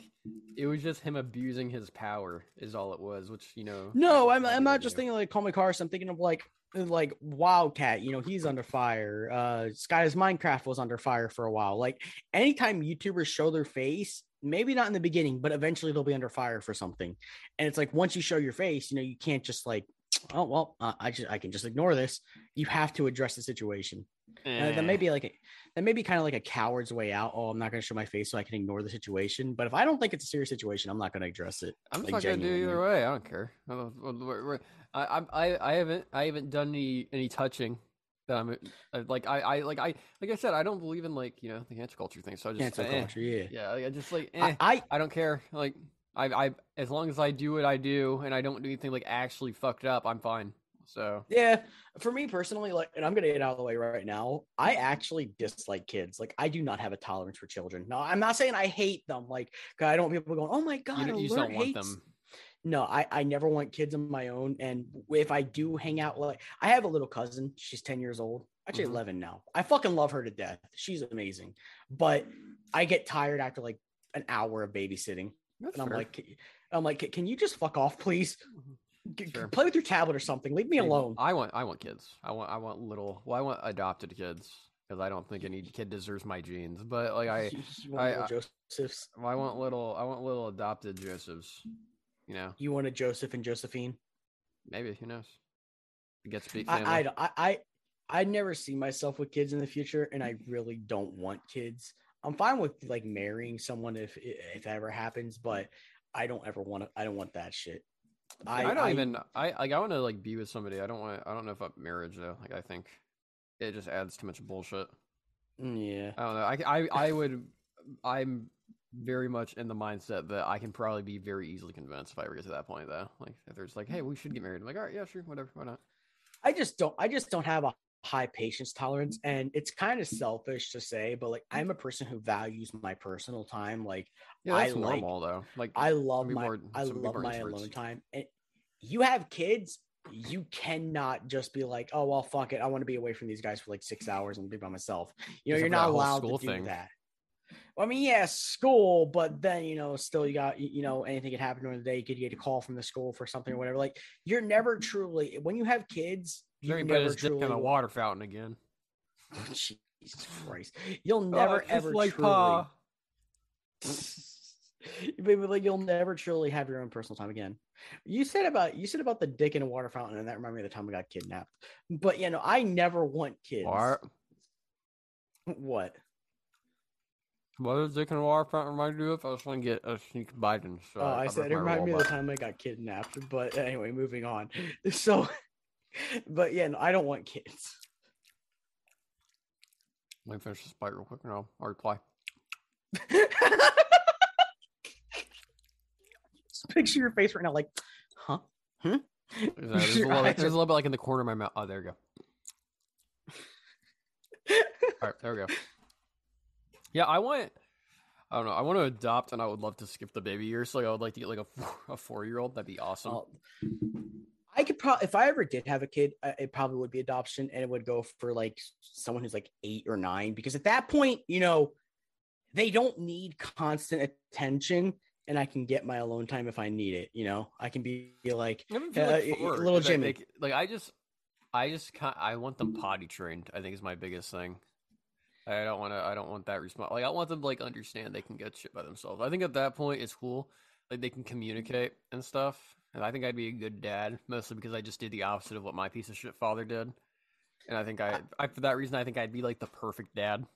It was just him abusing his power. Is all it was. Which you know. No, I'm. I'm not just thinking like Call Me Carson. I'm thinking of like like Wildcat, you know, he's under fire. Uh SkyDoesMinecraft was under fire for a while. Like anytime YouTubers show their face, maybe not in the beginning, but eventually they'll be under fire for something. And it's like once you show your face, you know, you can't just like, oh well, uh, I just I can just ignore this. You have to address the situation. Eh. That may be like a, that may be kind of like a coward's way out. Oh, I'm not going to show my face so I can ignore the situation. But if I don't think it's a serious situation, I'm not going to address it. I'm like, not going to do either way. I don't care. I, I, I haven't I haven't done any any touching that I'm uh, like I, I like I like I said I don't believe in like you know the cancel culture thing so I just cancel eh, culture yeah yeah I just like eh, I, I, I don't care like I I as long as I do what I do and I don't do anything like actually fucked up I'm fine so yeah, for me personally, like, and I'm gonna get out of the way right now. I actually dislike kids. Like, I do not have a tolerance for children. No, I'm not saying I hate them. Like, I don't want people going, "Oh my god, you, you don't hates. want them." No, I I never want kids of my own. And if I do hang out, like, I have a little cousin. She's ten years old. Actually, mm-hmm. eleven now. I fucking love her to death. She's amazing. But I get tired after like an hour of babysitting, That's and I'm fair. like, I'm like, can you just fuck off, please? Mm-hmm. Sure. Play with your tablet or something. Leave me alone. I want I want kids. I want I want little. Well, I want adopted kids because I don't think any kid deserves my genes. But like I, I, I Josephs. I want little. I want little adopted Josephs. You know. You want a Joseph and Josephine? Maybe who knows? Get speak. I, I I I I never see myself with kids in the future, and I really don't want kids. I'm fine with like marrying someone if if that ever happens, but I don't ever want to. I don't want that shit. I, I don't I, even I like I want to like be with somebody. I don't want I don't know if marriage though. Like I think it just adds too much bullshit. Mm, yeah. I don't know. I I I would I'm very much in the mindset that I can probably be very easily convinced if I ever get to that point though. Like if there's like, hey, we should get married. I'm like, all right, yeah, sure, whatever, why not? I just don't I just don't have a high patience tolerance and it's kind of selfish to say but like i'm a person who values my personal time like yeah, I normal though like i love my i love my alone time and you have kids you cannot just be like oh well fuck it i want to be away from these guys for like six hours and be by myself. You know you're not allowed to do thing. that I mean, yeah, school, but then you know, still you got you know anything could happen during the day. You could get a call from the school for something or whatever. Like you're never truly when you have kids, you're never dick in a water fountain again. Jesus Christ! You'll oh, never oh, ever like truly. Uh, like you'll never truly have your own personal time again. You said about you said about the dick in a water fountain, and that reminded me of the time I got kidnapped. But you know, I never want kids. What? What? What does dick in a water fountain remind you of? I was trying to get a sneak Biden. So oh, I, I said it reminded me of the time I got kidnapped. But anyway, moving on. So but yeah, no, I don't want kids. Let me finish this bite real quick and I'll, I'll reply. Just picture your face right now, like, huh? Hmm? There's, a little, there's a little bit like in the corner of my mouth. Oh, there we go. All right, there we go. Yeah, I want. I don't know. I want to adopt, and I would love to skip the baby years. So like, I would like to get like a a four year old. That'd be awesome. I could probably, if I ever did have a kid, it probably would be adoption, and it would go for like someone who's like eight or nine, because at that point, you know, they don't need constant attention, and I can get my alone time if I need it. You know, I can be like, uh, like little Jimmy. Like, like I just, I just, I want them potty trained. I think is my biggest thing. I don't want to. I don't want that response. Like I want them to like understand they can get shit by themselves. I think at that point it's cool. Like they can communicate and stuff and I think I'd be a good dad, mostly because I just did the opposite of what my piece of shit father did. And I think I, I for that reason, I think I'd be like the perfect dad.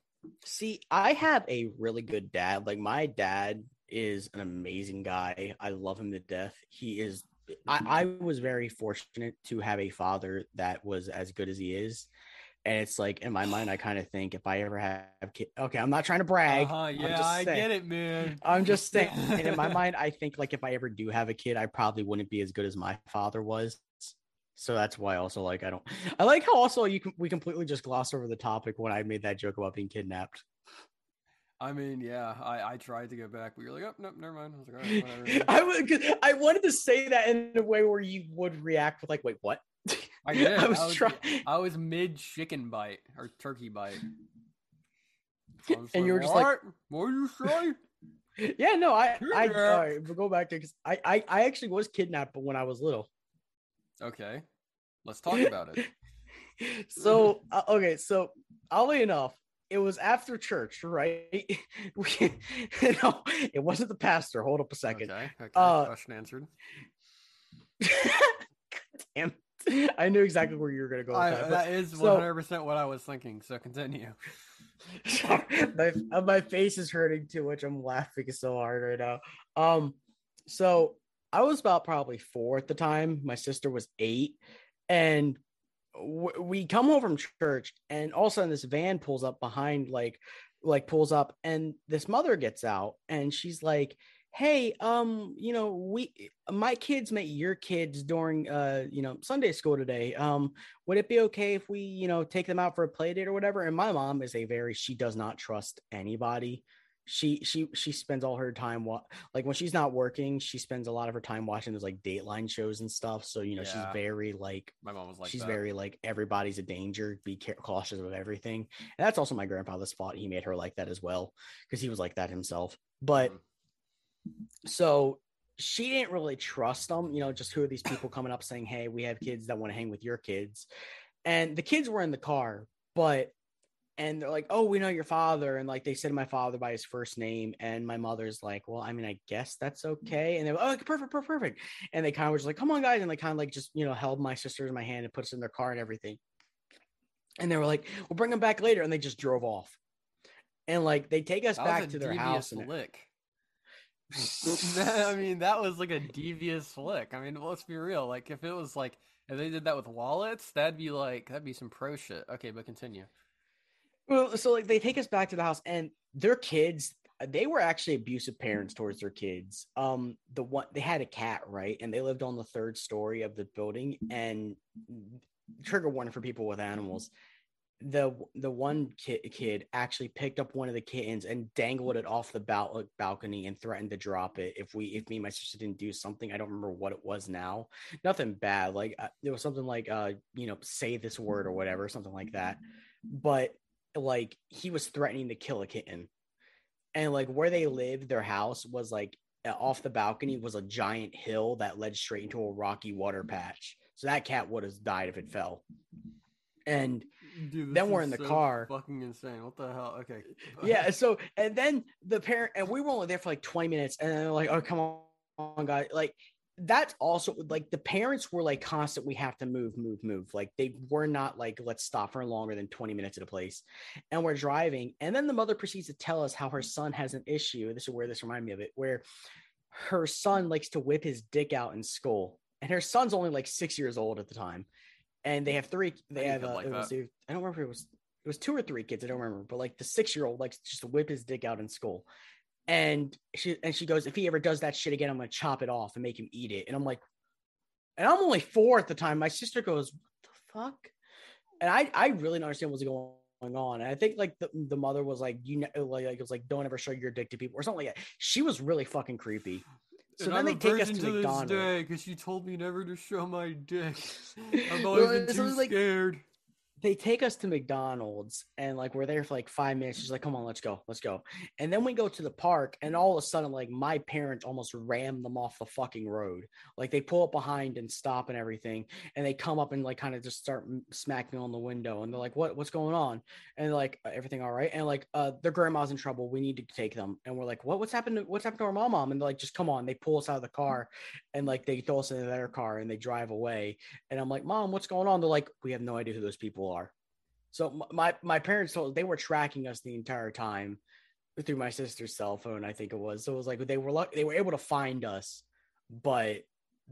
See, I have a really good dad. Like my dad is an amazing guy. I love him to death. He is. I, I was very fortunate to have a father that was as good as he is. And it's like in my mind, I kind of think if I ever have kids, okay, I'm not trying to brag. Uh-huh, yeah, I get it, man. I'm just saying. and in my mind, I think like if I ever do have a kid, I probably wouldn't be as good as my father was. So that's why also like I don't. I like how also you can we completely just glossed over the topic when I made that joke about being kidnapped. I mean, yeah, I, I tried to go back, but you're like, oh, no, never mind. I was like, all right, whatever. I, would, I wanted to say that in a way where you would react with like, wait, what? I did. I was, I was trying. I was mid chicken bite or turkey bite. and like, you were just like, "What are you say?" yeah, no, I, I, right, we'll go back to because I, I, I actually was kidnapped, when I was little. Okay, let's talk about it. so uh, okay, so oddly enough, it was after church, right? we, no, it wasn't the pastor. Hold up a second. Okay, okay. Uh, question answered. damn. I knew exactly where you were going to go. I, that, that is one hundred percent what I was thinking. So continue. my, my face is hurting too much. I'm laughing so hard right now. Um, so I was about probably four at the time. My sister was eight, and w- we come home from church, and all of a sudden this van pulls up behind, like, like pulls up, and this mother gets out, and she's like, hey um you know we my kids met your kids during uh you know sunday school today um would it be okay if we you know take them out for a play date or whatever? And my mom is a very she does not trust anybody. She she she spends all her time wa- like when she's not working she spends a lot of her time watching those like dateline shows and stuff. So you know yeah. she's very like my mom was like she's that. very like everybody's a danger be cautious of everything. And that's also my grandfather's fault he made her like that as well because he was like that himself. But mm-hmm so she didn't really trust them, you know, just who are these people coming up saying, Hey, we have kids that want to hang with your kids. And the kids were in the car, but and they're like, Oh, we know your father. And like they said my father by his first name. And my mother's like, Well, I mean, I guess that's okay. And they're like, Oh, perfect, perfect, perfect. And they kind of were just like, Come on, guys. And they kind of like just, you know, held my sister in my hand and put us in their car and everything. And they were like, We'll bring them back later. And they just drove off. And like they take us that back to their house. Lick. I mean, that was like a devious flick. I mean, let's be real. Like, if it was like if they did that with wallets, that'd be like that'd be some pro shit. Okay, but continue. Well, so like they take us back to the house, and their kids, they were actually abusive parents towards their kids. Um, the one they had a cat, right, and they lived on the third story of the building, and trigger warning for people with animals the the one kid, kid actually picked up one of the kittens and dangled it off the bal- balcony and threatened to drop it if we if me and my sister didn't do something. I don't remember what it was now. Nothing bad like uh, it was something like uh you know say this word or whatever something like that. But like he was threatening to kill a kitten. And like where they lived their house was like off the balcony was a giant hill that led straight into a rocky water patch. So that cat would have died if it fell. And Dude, then we're in the so car. Fucking insane. What the hell? Okay. yeah. So and then the parent and we were only there for like 20 minutes, and they're like, "Oh, come on, guys!" Like that's also like the parents were like constant. We have to move, move, move. Like they were not like, "Let's stop for longer than 20 minutes at a place." And we're driving, and then the mother proceeds to tell us how her son has an issue. This is where this reminded me of it, where her son likes to whip his dick out in school, and her son's only like six years old at the time and they have three. They have. Uh, like it was, I don't remember if it was. It was two or three kids. I don't remember, but like the six year old likes just whip his dick out in school, and she and she goes, if he ever does that shit again, I'm gonna chop it off and make him eat it. And I'm like, and I'm only four at the time. My sister goes, what the fuck? And I I really don't understand what's going on. And I think like the, the mother was like, you know, like, like it was like, don't ever show your dick to people or something like that. She was really fucking creepy. So and then I'm they take us to, to McDonald's because you told me never to show my dick. I've always well, been too like, scared they take us to McDonald's and like we're there for like five minutes. She's like, come on, let's go, let's go. And then we go to the park, and all of a sudden, like my parents almost ram them off the fucking road. Like they pull up behind and stop and everything, and they come up and like kind of just start smacking on the window, and they're like, what, what's going on? And like everything all right? And like uh their grandma's in trouble. We need to take them. And we're like, what, what's happened? To, what's happened to our mom? Mom? And they're like, just come on. They pull us out of the car, and like they throw us into their car and they drive away. And I'm like, mom, what's going on? They're like, we have no idea who those people are. So my my parents told they were tracking us the entire time through my sister's cell phone. I think it was. So it was like they were they were able to find us, but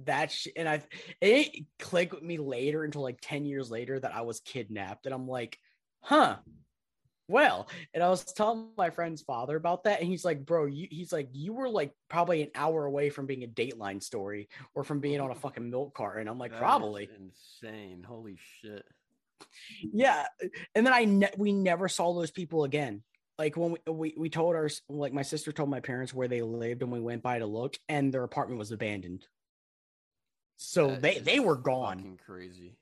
that sh- and I it clicked with me later until like ten years later that I was kidnapped, and I'm like, huh. Well, and I was telling my friend's father about that, and he's like, "Bro, you, he's like, you were like probably an hour away from being a Dateline story or from being on a fucking milk cart." And I'm like, that "Probably." insane! Holy shit! Yeah and then i ne- we never saw those people again. Like when we, we we told our like my sister told my parents where they lived and we went by to look and their apartment was abandoned. So that they they were gone. crazy.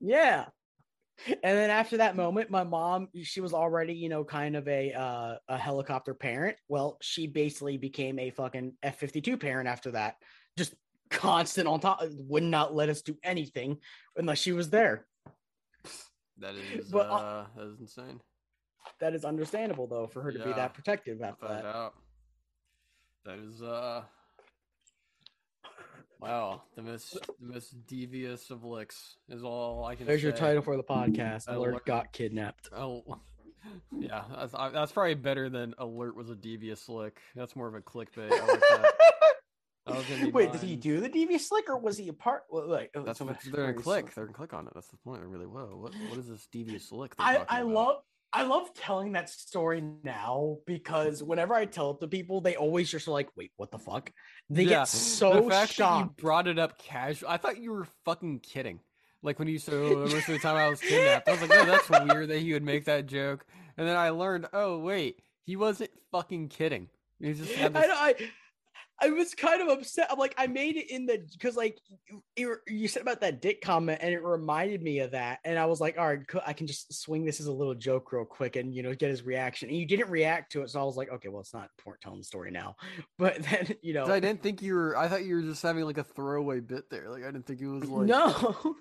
Yeah. And then after that moment my mom she was already you know kind of a uh, a helicopter parent. Well she basically became a fucking f-52 parent after that. Just constant on top would not let us do anything unless she was there That is, but, uh, uh, that is insane. That is understandable though for her to yeah, be that protective after that. Out. That is uh Wow, the most the most devious of licks is all I can. There's say. your title for the podcast. Alert, Alert got kidnapped. Oh, yeah, that's, that's, probably better than Alert was a devious lick. That's more of a clickbait. Wait, did he do the devious lick, or was he a part? Well, like, oh, that's what they're gonna click. They're gonna click on it. That's the point. They're really whoa. What what is this devious lick? I I about? love I love telling that story now because whenever I tell it to people, they always just are like, "Wait, what the fuck?" They yeah. get so the fact shocked. That you brought it up casual. I thought you were fucking kidding. Like when you said oh, most of the time I was kidnapped, I was like, "No, that's weird that he would make that joke." And then I learned, oh wait, he wasn't fucking kidding. He just had this- I, I I was kind of upset. I'm like, I made it in the because like you, you said about that dick comment, and it reminded me of that. And I was like, all right, I can just swing this as a little joke real quick, and you know, get his reaction. And you didn't react to it, so I was like, okay, well, it's not important telling the story now. But then you know, I didn't think you were. I thought you were just having like a throwaway bit there. Like I didn't think it was like no.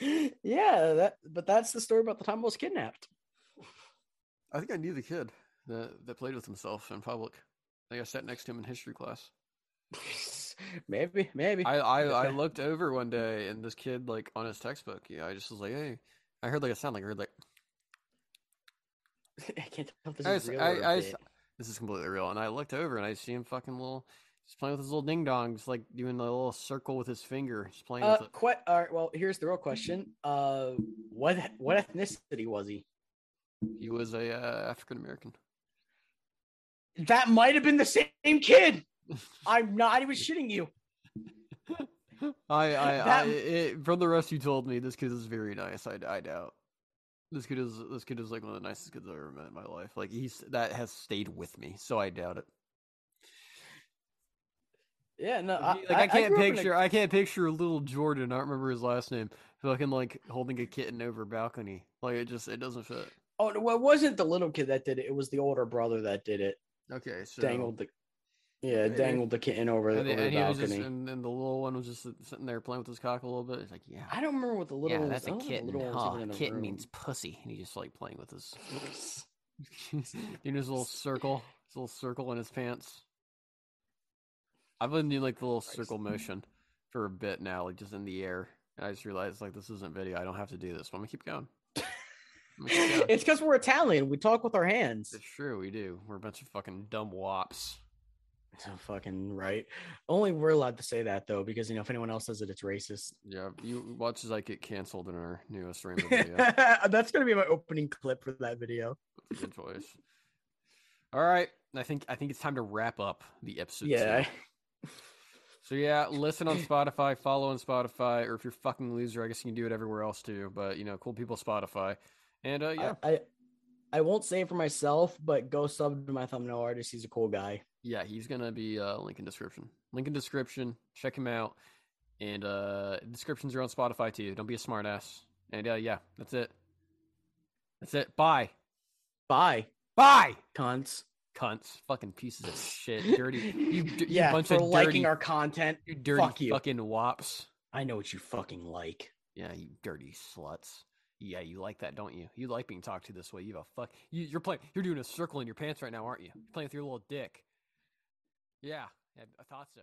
yeah, that. But that's the story about the time I was kidnapped. I think I knew the kid that that played with himself in public. I think I sat next to him in history class. maybe, maybe. I, I, I looked over one day and this kid like on his textbook. Yeah, I just was like, hey, I heard like a sound like I heard like. I can't tell if this I, is real. I, I, this is completely real. And I looked over and I see him fucking little. He's playing with his little ding dongs, like doing a little circle with his finger. He's playing uh, with it. Quite, all right. Well, here's the real question. Uh, what what ethnicity was he? He was a uh, African American that might have been the same kid. I'm not even shitting you. I, I, that... I it, from the rest you told me, this kid is very nice. I, I doubt. This kid is this kid is like one of the nicest kids I've ever met in my life. Like he's that has stayed with me, so I doubt it. Yeah, no, I, like I, can't I picture a... I can't picture little Jordan. I don't remember his last name. Fucking like holding a kitten over a balcony. Like it just it doesn't fit. Oh, well, it wasn't the little kid that did it. It was the older brother that did it. Okay, so dangled the yeah, dangled the kitten over, and, over and the balcony. Just, and, and, the little one was just sitting there playing with his cock a little bit. He's like, "Yeah." I don't remember what the little. Yeah, that's a kitten. Huh? Kitten means pussy, and he just like playing with his. in his little circle, his little circle in his pants. I've been doing like the little circle motion for a bit now, like just in the air. And I just realized like this isn't video. I don't have to do this. But I'm gonna keep going. It's because we're Italian. We talk with our hands. It's true, we do. We're a bunch of fucking dumb wops. So fucking right. Only we're allowed to say that though, because you know if anyone else says it, it's racist. Yeah, you watch as I get canceled in our newest Rainbow video. That's gonna be my opening clip for that video. Good choice. All right, I think I think it's time to wrap up the episode. Yeah. So yeah, listen on Spotify, follow on Spotify, or if you're fucking loser, I guess you can do it everywhere else too. But you know, cool people Spotify. And uh, yeah, I, I, I won't say it for myself, but go sub to my thumbnail artist. He's a cool guy. Yeah, he's gonna be uh, link in description. Link in description. Check him out. And uh, descriptions are on Spotify too. Don't be a smartass. And uh, yeah, that's it. That's it. Bye. Bye. Bye. Cunts. Cunts. Fucking pieces of shit. Dirty. You, you yeah, bunch for of liking dirty, our content. You dirty Fuck you. fucking wops. I know what you fucking like. Yeah, you dirty sluts. Yeah, you like that, don't you? You like being talked to this way. You have a fuck. You, are playing. You're doing a circle in your pants right now, aren't you? You're playing with your little dick. Yeah, I thought so.